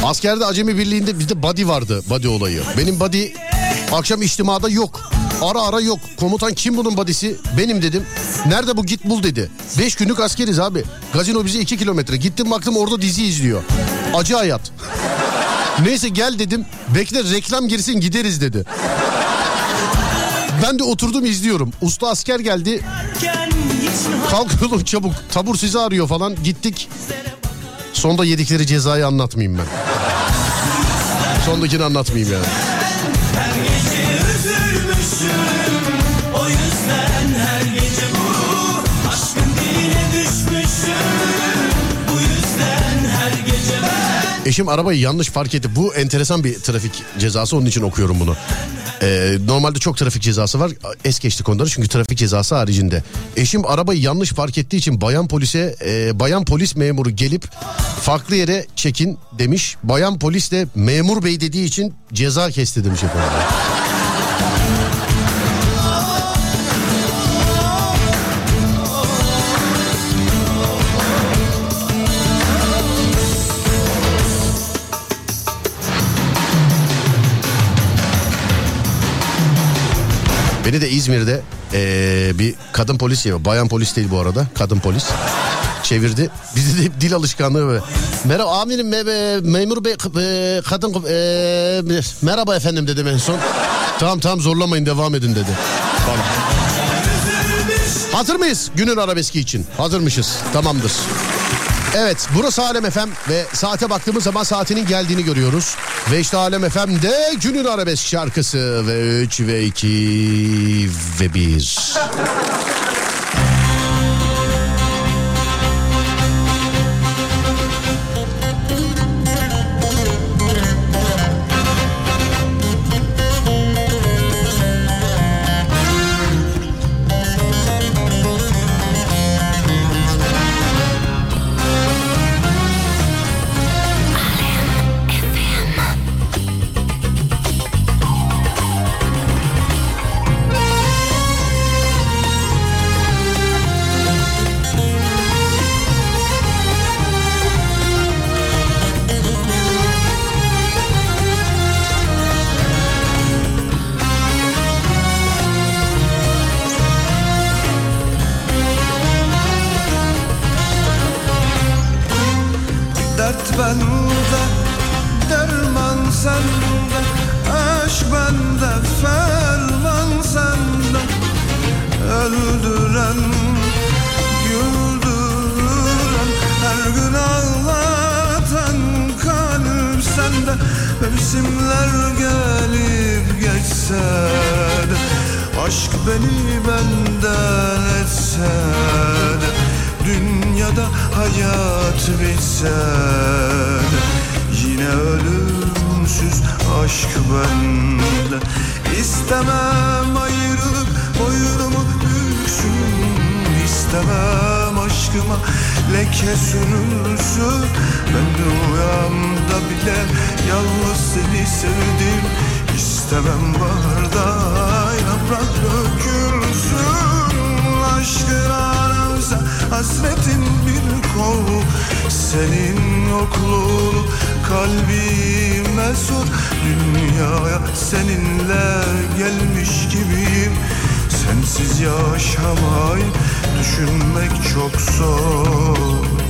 Askerde Acemi Birliği'nde bizde body vardı. Body olayı. Benim body akşam içtimada yok. Ara ara yok. Komutan kim bunun body'si? Benim dedim. Nerede bu git bul dedi. Beş günlük askeriz abi. Gazino bize iki kilometre. Gittim baktım orada dizi izliyor. Acı hayat. Neyse gel dedim. Bekle reklam girsin gideriz dedi. Ben de oturdum izliyorum. Usta asker geldi. Kalk oğlum çabuk. Tabur sizi arıyor falan. Gittik. Sonda yedikleri cezayı anlatmayayım ben. Sondakini anlatmayayım yani. Eşim arabayı yanlış fark etti. Bu enteresan bir trafik cezası onun için okuyorum bunu. Ee, normalde çok trafik cezası var. Es geçtik onları çünkü trafik cezası haricinde. Eşim arabayı yanlış fark ettiği için bayan polise e, bayan polis memuru gelip farklı yere çekin demiş. Bayan polis de memur bey dediği için ceza kesti demiş efendim. Beni de İzmir'de eee, bir kadın polis ya bayan polis değil bu arada kadın polis çevirdi. Bizde de dil alışkanlığı böyle. Merhaba amirim me- me- memur bey e, kadın e, merhaba efendim dedim en son. Tamam tamam zorlamayın devam edin dedi. Falan. Hazır mıyız günün arabeski için? Hazırmışız tamamdır. Evet burası Alem FM ve saate baktığımız zaman saatinin geldiğini görüyoruz. Ve işte Alem FM'de günün arabesk şarkısı ve 3 ve 2 ve 1. Mevsimler gelip geçse de Aşk beni benden etse de Dünyada hayat bitse de Yine ölümsüz aşk bende. İstemem ayrılık boynumu büksün İstemem aşkıma leke sürülsün. Ben rüyamda bile yalnız seni sevdim. İstemem baharda yaprak dökülsün. Aşkın aramsa hasretin bir kol Senin yokluğunu kalbime sor Dünyaya seninle gelmiş gibiyim. Sensiz yaşamayı düşünmek çok zor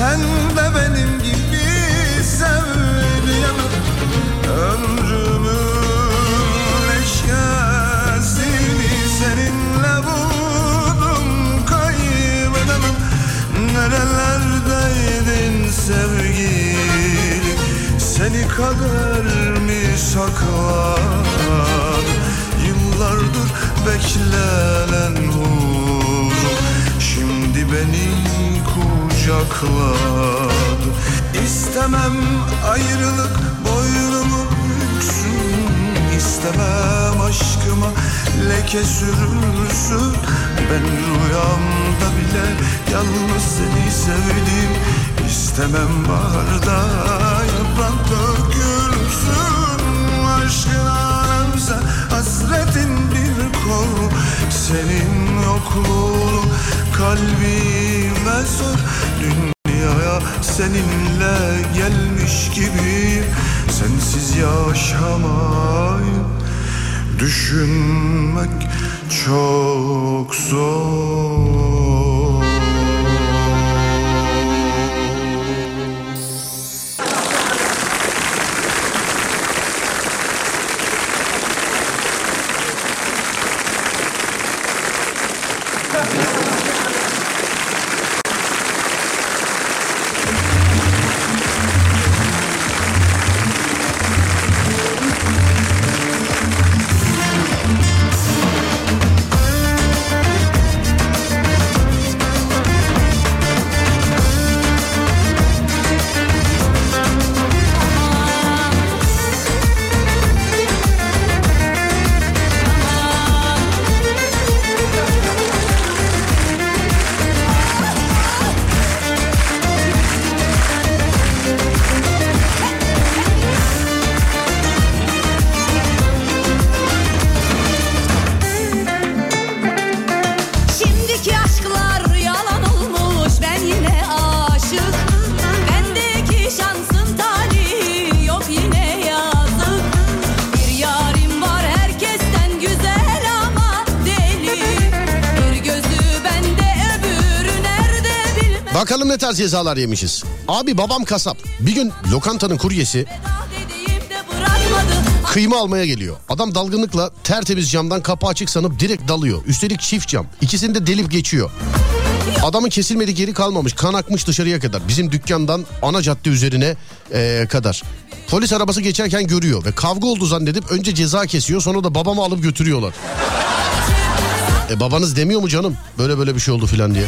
Sen de benim gibi sevdiyem Ömrümün eşkasını seninle buldum kaybedemem. Nerelerdeydin sevgilim? Seni kader mi saklar Yıllardır beklenen huzur. Şimdi beni kucakladı İstemem ayrılık boynumu büksün İstemem aşkıma leke sürülsün. Ben rüyamda bile yalnız seni sevdim. İstemem baharda yaprak dökülsün hasretin bir kol Senin yokluğunu kalbime sor Dünyaya seninle gelmiş gibi Sensiz yaşamayı düşünmek çok zor tarz cezalar yemişiz. Abi babam kasap. Bir gün lokantanın kuryesi kıyma almaya geliyor. Adam dalgınlıkla tertemiz camdan kapı açık sanıp direkt dalıyor. Üstelik çift cam. İkisini de delip geçiyor. Adamın kesilmedik yeri kalmamış. Kan akmış dışarıya kadar. Bizim dükkandan ana cadde üzerine eee, kadar. Polis arabası geçerken görüyor ve kavga oldu zannedip önce ceza kesiyor sonra da babamı alıp götürüyorlar. E babanız demiyor mu canım? Böyle böyle bir şey oldu filan diye.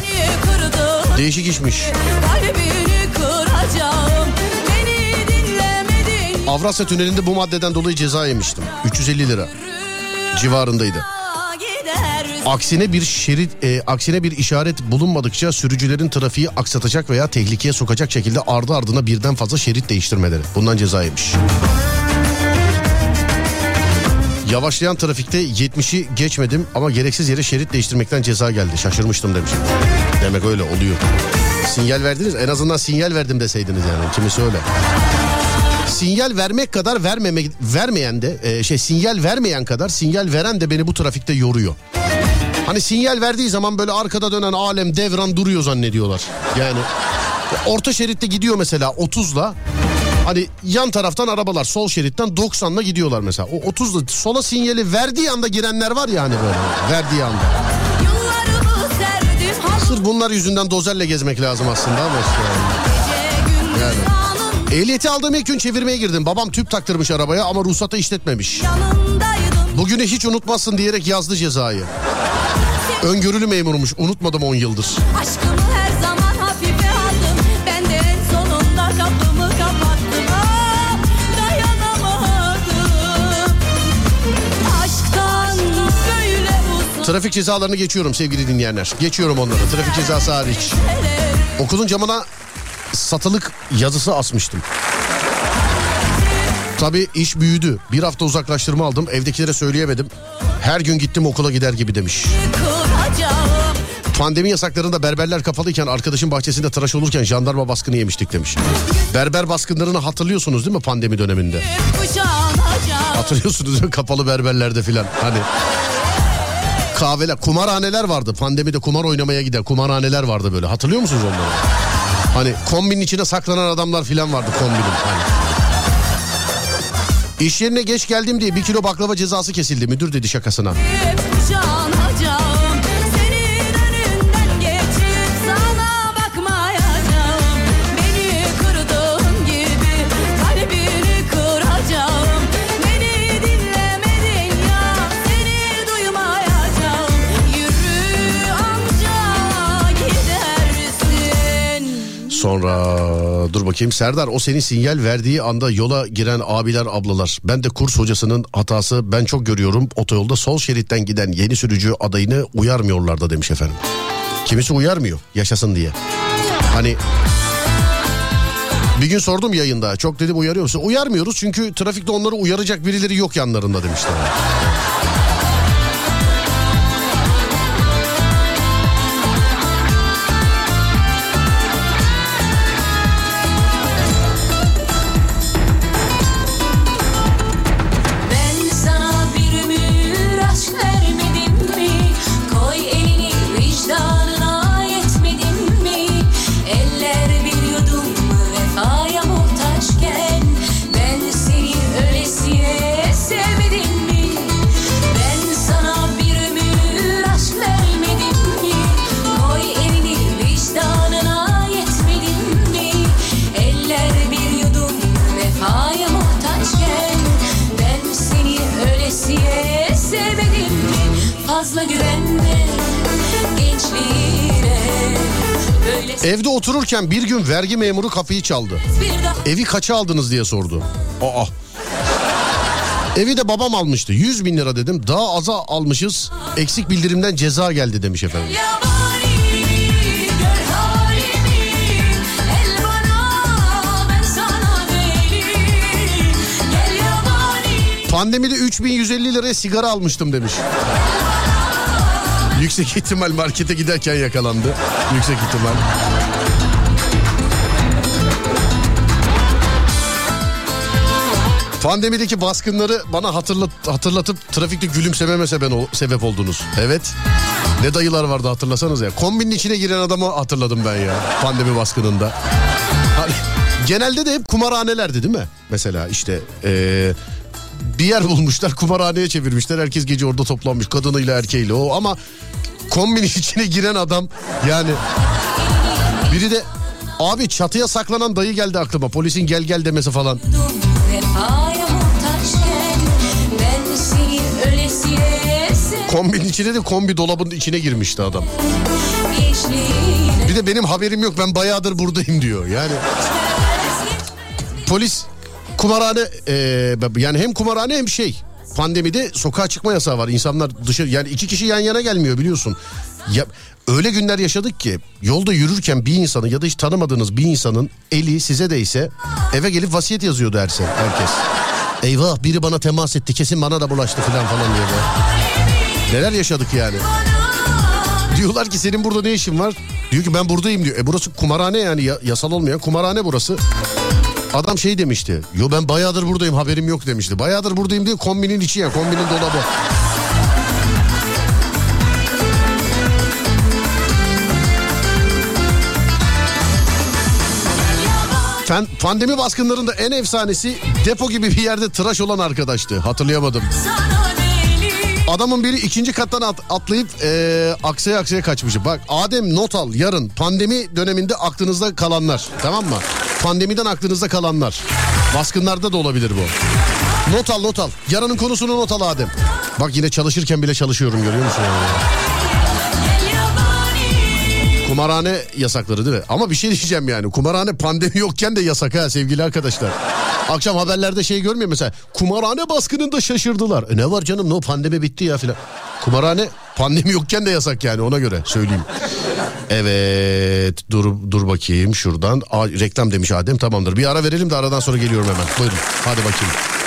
Değişik işmiş. Avrasya Tüneli'nde bu maddeden dolayı ceza yemiştim. 350 lira. civarındaydı. Aksine bir şerit, e, aksine bir işaret bulunmadıkça sürücülerin trafiği aksatacak veya tehlikeye sokacak şekilde ardı ardına birden fazla şerit değiştirmeleri. Bundan cezaymış. Yavaşlayan trafikte 70'i geçmedim ama gereksiz yere şerit değiştirmekten ceza geldi. Şaşırmıştım demiş. Demek öyle oluyor. Sinyal verdiniz en azından sinyal verdim deseydiniz yani. Kimisi öyle. Sinyal vermek kadar vermeme, vermeyen de e, şey sinyal vermeyen kadar sinyal veren de beni bu trafikte yoruyor. Hani sinyal verdiği zaman böyle arkada dönen alem devran duruyor zannediyorlar. Yani orta şeritte gidiyor mesela 30'la. Hani yan taraftan arabalar sol şeritten 90'la gidiyorlar mesela. O 30'la sola sinyali verdiği anda girenler var ya hani böyle verdiği anda. Sırf bunlar yüzünden dozerle gezmek lazım aslında ama işte. gündüz Yani. Ehliyeti aldığım ilk gün çevirmeye girdim. Babam tüp taktırmış arabaya ama ruhsatı işletmemiş. Bugünü hiç unutmazsın diyerek yazdı cezayı. Öngörülü memurmuş. Unutmadım 10 yıldır. Aşkımı her zaman hafife aldım. Ben de en sonunda kapımı kapattım. Ah, dayanamadım. Aşktan böyle uzun Trafik cezalarını geçiyorum sevgili dinleyenler. Geçiyorum onları. Trafik cezası hariç. Okulun camına satılık yazısı asmıştım. Tabii iş büyüdü. Bir hafta uzaklaştırma aldım. Evdekilere söyleyemedim. Her gün gittim okula gider gibi demiş. Pandemi yasaklarında berberler kapalıyken arkadaşın bahçesinde tıraş olurken jandarma baskını yemiştik demiş. Berber baskınlarını hatırlıyorsunuz değil mi pandemi döneminde? Hatırlıyorsunuz değil mi? kapalı berberlerde filan. Hani kahveler, kumarhaneler vardı. Pandemide kumar oynamaya giden kumarhaneler vardı böyle. Hatırlıyor musunuz onları? Hani kombinin içine saklanan adamlar filan vardı kombinin. Hani. İş yerine geç geldim diye bir kilo baklava cezası kesildi. Müdür dedi şakasına. Sonra dur bakayım Serdar o senin sinyal verdiği anda yola giren abiler ablalar. Ben de kurs hocasının hatası ben çok görüyorum. Otoyolda sol şeritten giden yeni sürücü adayını uyarmıyorlar da demiş efendim. Kimisi uyarmıyor yaşasın diye. Hani bir gün sordum yayında çok dedim uyarıyor musun? Uyarmıyoruz çünkü trafikte onları uyaracak birileri yok yanlarında demişler. Evde otururken bir gün vergi memuru kapıyı çaldı. Evi kaça aldınız diye sordu. Aa. Evi de babam almıştı. 100 bin lira dedim. Daha aza almışız. Eksik bildirimden ceza geldi demiş efendim. Pandemide 3150 liraya sigara almıştım demiş. Yüksek ihtimal markete giderken yakalandı. Yüksek ihtimal. Pandemideki baskınları bana hatırlat, hatırlatıp trafikte gülümsememe sebep, oldunuz. Evet. Ne dayılar vardı hatırlasanız ya. Kombinin içine giren adamı hatırladım ben ya. Pandemi baskınında. Hani, genelde de hep kumarhanelerdi değil mi? Mesela işte eee, bir yer bulmuşlar kumarhaneye çevirmişler. Herkes gece orada toplanmış kadınıyla erkeğiyle o ama kombinin içine giren adam yani biri de abi çatıya saklanan dayı geldi aklıma polisin gel gel demesi falan. Kombinin içine de kombi dolabının içine girmişti adam. Bir de benim haberim yok ben bayağıdır buradayım diyor. Yani polis kumarhane e, yani hem kumarhane hem şey pandemide sokağa çıkma yasağı var. İnsanlar dışarı yani iki kişi yan yana gelmiyor biliyorsun. Ya öyle günler yaşadık ki yolda yürürken bir insanın ya da hiç tanımadığınız bir insanın eli size değse eve gelip vasiyet yazıyordu her şey, herkes. Eyvah biri bana temas etti kesin bana da bulaştı falan falan diye. Neler yaşadık yani. Diyorlar ki senin burada ne işin var? Diyor ki ben buradayım diyor. E burası kumarhane yani ya- yasal olmayan kumarhane burası. Adam şey demişti. Yo ben bayağıdır buradayım haberim yok demişti. Bayağıdır buradayım diye kombinin içi ya kombinin dolabı. Pandemi baskınlarında en efsanesi depo gibi bir yerde tıraş olan arkadaştı. Hatırlayamadım. Adamın biri ikinci kattan at- atlayıp eee aksaya aksaya kaçmış. Bak Adem not al yarın pandemi döneminde aklınızda kalanlar tamam mı? Pandemiden aklınızda kalanlar. Baskınlarda da olabilir bu. Not al not al. Yarının konusunu not al Adem. Bak yine çalışırken bile çalışıyorum görüyor musun? Kumarhane yasakları değil mi? Ama bir şey diyeceğim yani. Kumarhane pandemi yokken de yasak ha sevgili arkadaşlar. Akşam haberlerde şey görmüyor mesela. Kumarhane baskınında şaşırdılar. E ne var canım ne o pandemi bitti ya filan. Kumarhane pandemi yokken de yasak yani ona göre söyleyeyim. Evet dur dur bakayım şuradan. Aa, reklam demiş Adem tamamdır. Bir ara verelim de aradan sonra geliyorum hemen. Buyurun hadi bakayım.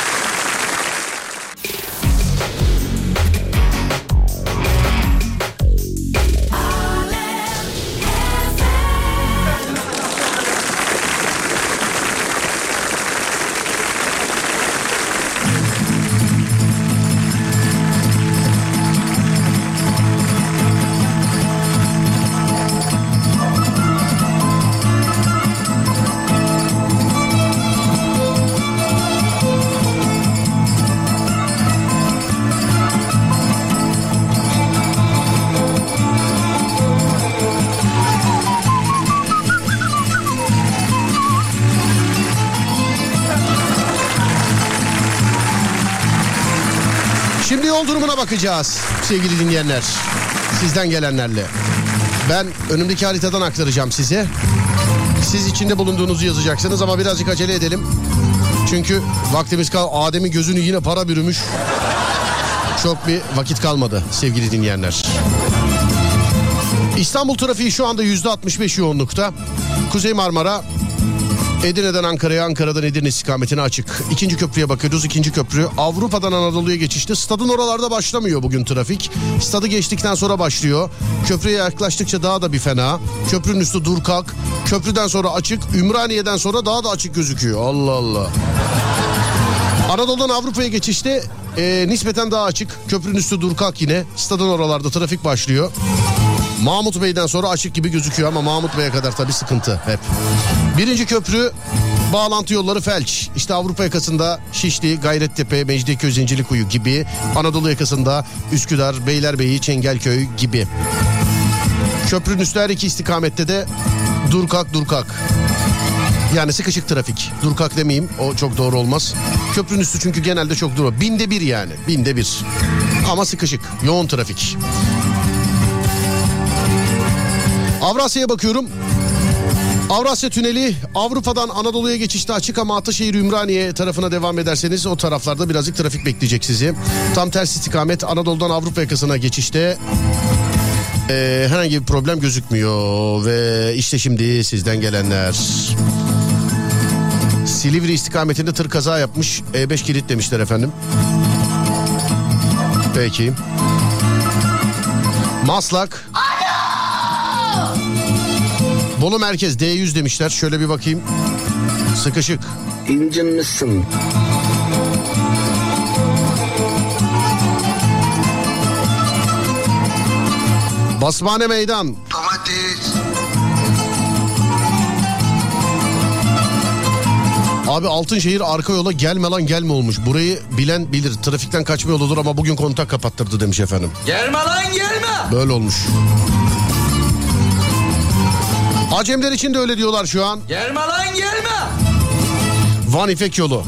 Bakacağız sevgili dinleyenler. Sizden gelenlerle. Ben önümdeki haritadan aktaracağım size. Siz içinde bulunduğunuzu yazacaksınız ama birazcık acele edelim. Çünkü vaktimiz kal. Adem'in gözünü yine para bürümüş. Çok bir vakit kalmadı sevgili dinleyenler. İstanbul trafiği şu anda yüzde 65 yoğunlukta. Kuzey Marmara Edirne'den Ankara'ya, Ankara'dan Edirne istikametine açık. İkinci köprüye bakıyoruz. İkinci köprü Avrupa'dan Anadolu'ya geçişte. Stadın oralarda başlamıyor bugün trafik. Stadı geçtikten sonra başlıyor. Köprüye yaklaştıkça daha da bir fena. Köprünün üstü dur kalk. Köprüden sonra açık. Ümraniye'den sonra daha da açık gözüküyor. Allah Allah. Anadolu'dan Avrupa'ya geçişte e, nispeten daha açık. Köprünün üstü dur kalk yine. Stadın oralarda trafik başlıyor. Mahmut Bey'den sonra açık gibi gözüküyor ama Mahmut Bey'e kadar tabii sıkıntı hep. Birinci köprü bağlantı yolları felç. İşte Avrupa yakasında Şişli, Gayrettepe, Mecidiyeköy, Zincirlikuyu gibi. Anadolu yakasında Üsküdar, Beylerbeyi, Çengelköy gibi. Köprünün üstü her iki istikamette de dur kalk dur kalk. Yani sıkışık trafik. Dur kalk demeyeyim o çok doğru olmaz. Köprünün üstü çünkü genelde çok durma. Binde bir yani binde bir. Ama sıkışık yoğun trafik. Avrasya'ya bakıyorum. Avrasya Tüneli Avrupa'dan Anadolu'ya geçişte açık ama Ataşehir Ümraniye tarafına devam ederseniz o taraflarda birazcık trafik bekleyecek sizi. Tam ters istikamet Anadolu'dan Avrupa yakasına geçişte e, herhangi bir problem gözükmüyor ve işte şimdi sizden gelenler. Silivri istikametinde tır kaza yapmış E5 kilit demişler efendim. Peki. Maslak. Bolu merkez D100 demişler. Şöyle bir bakayım. Sıkışık. İncinmişsin. Basmane meydan. Domates. Abi Altınşehir arka yola gelme lan gelme olmuş. Burayı bilen bilir. Trafikten kaçma yoludur ama bugün kontak kapattırdı demiş efendim. Gelme lan gelme. Böyle olmuş. Acemler için de öyle diyorlar şu an. Gelme lan gelme. Van İpek yolu.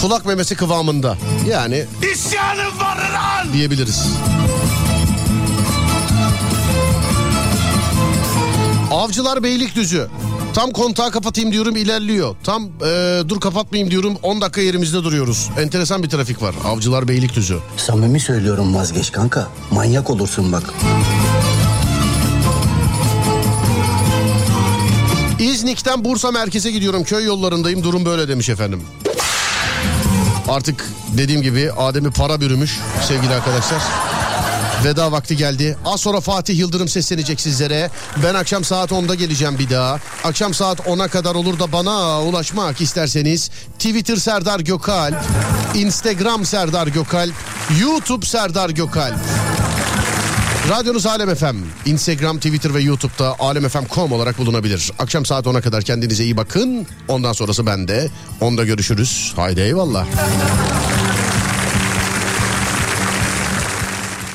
Kulak memesi kıvamında. Yani İsyanım var lan. diyebiliriz. Avcılar Beylikdüzü. Tam kontağı kapatayım diyorum ilerliyor. Tam e, dur kapatmayayım diyorum 10 dakika yerimizde duruyoruz. Enteresan bir trafik var. Avcılar Beylikdüzü. Samimi söylüyorum vazgeç kanka. Manyak olursun bak. İznik'ten Bursa merkeze gidiyorum. Köy yollarındayım. Durum böyle demiş efendim. Artık dediğim gibi Adem'i para bürümüş sevgili arkadaşlar. Veda vakti geldi. Az sonra Fatih Yıldırım seslenecek sizlere. Ben akşam saat 10'da geleceğim bir daha. Akşam saat 10'a kadar olur da bana ulaşmak isterseniz Twitter Serdar Gökalp, Instagram Serdar Gökalp, YouTube Serdar Gökalp. Radyonuz Alem FM. Instagram, Twitter ve YouTube'da alemfm.com olarak bulunabilir. Akşam saat 10'a kadar kendinize iyi bakın. Ondan sonrası bende. Onda görüşürüz. Haydi eyvallah.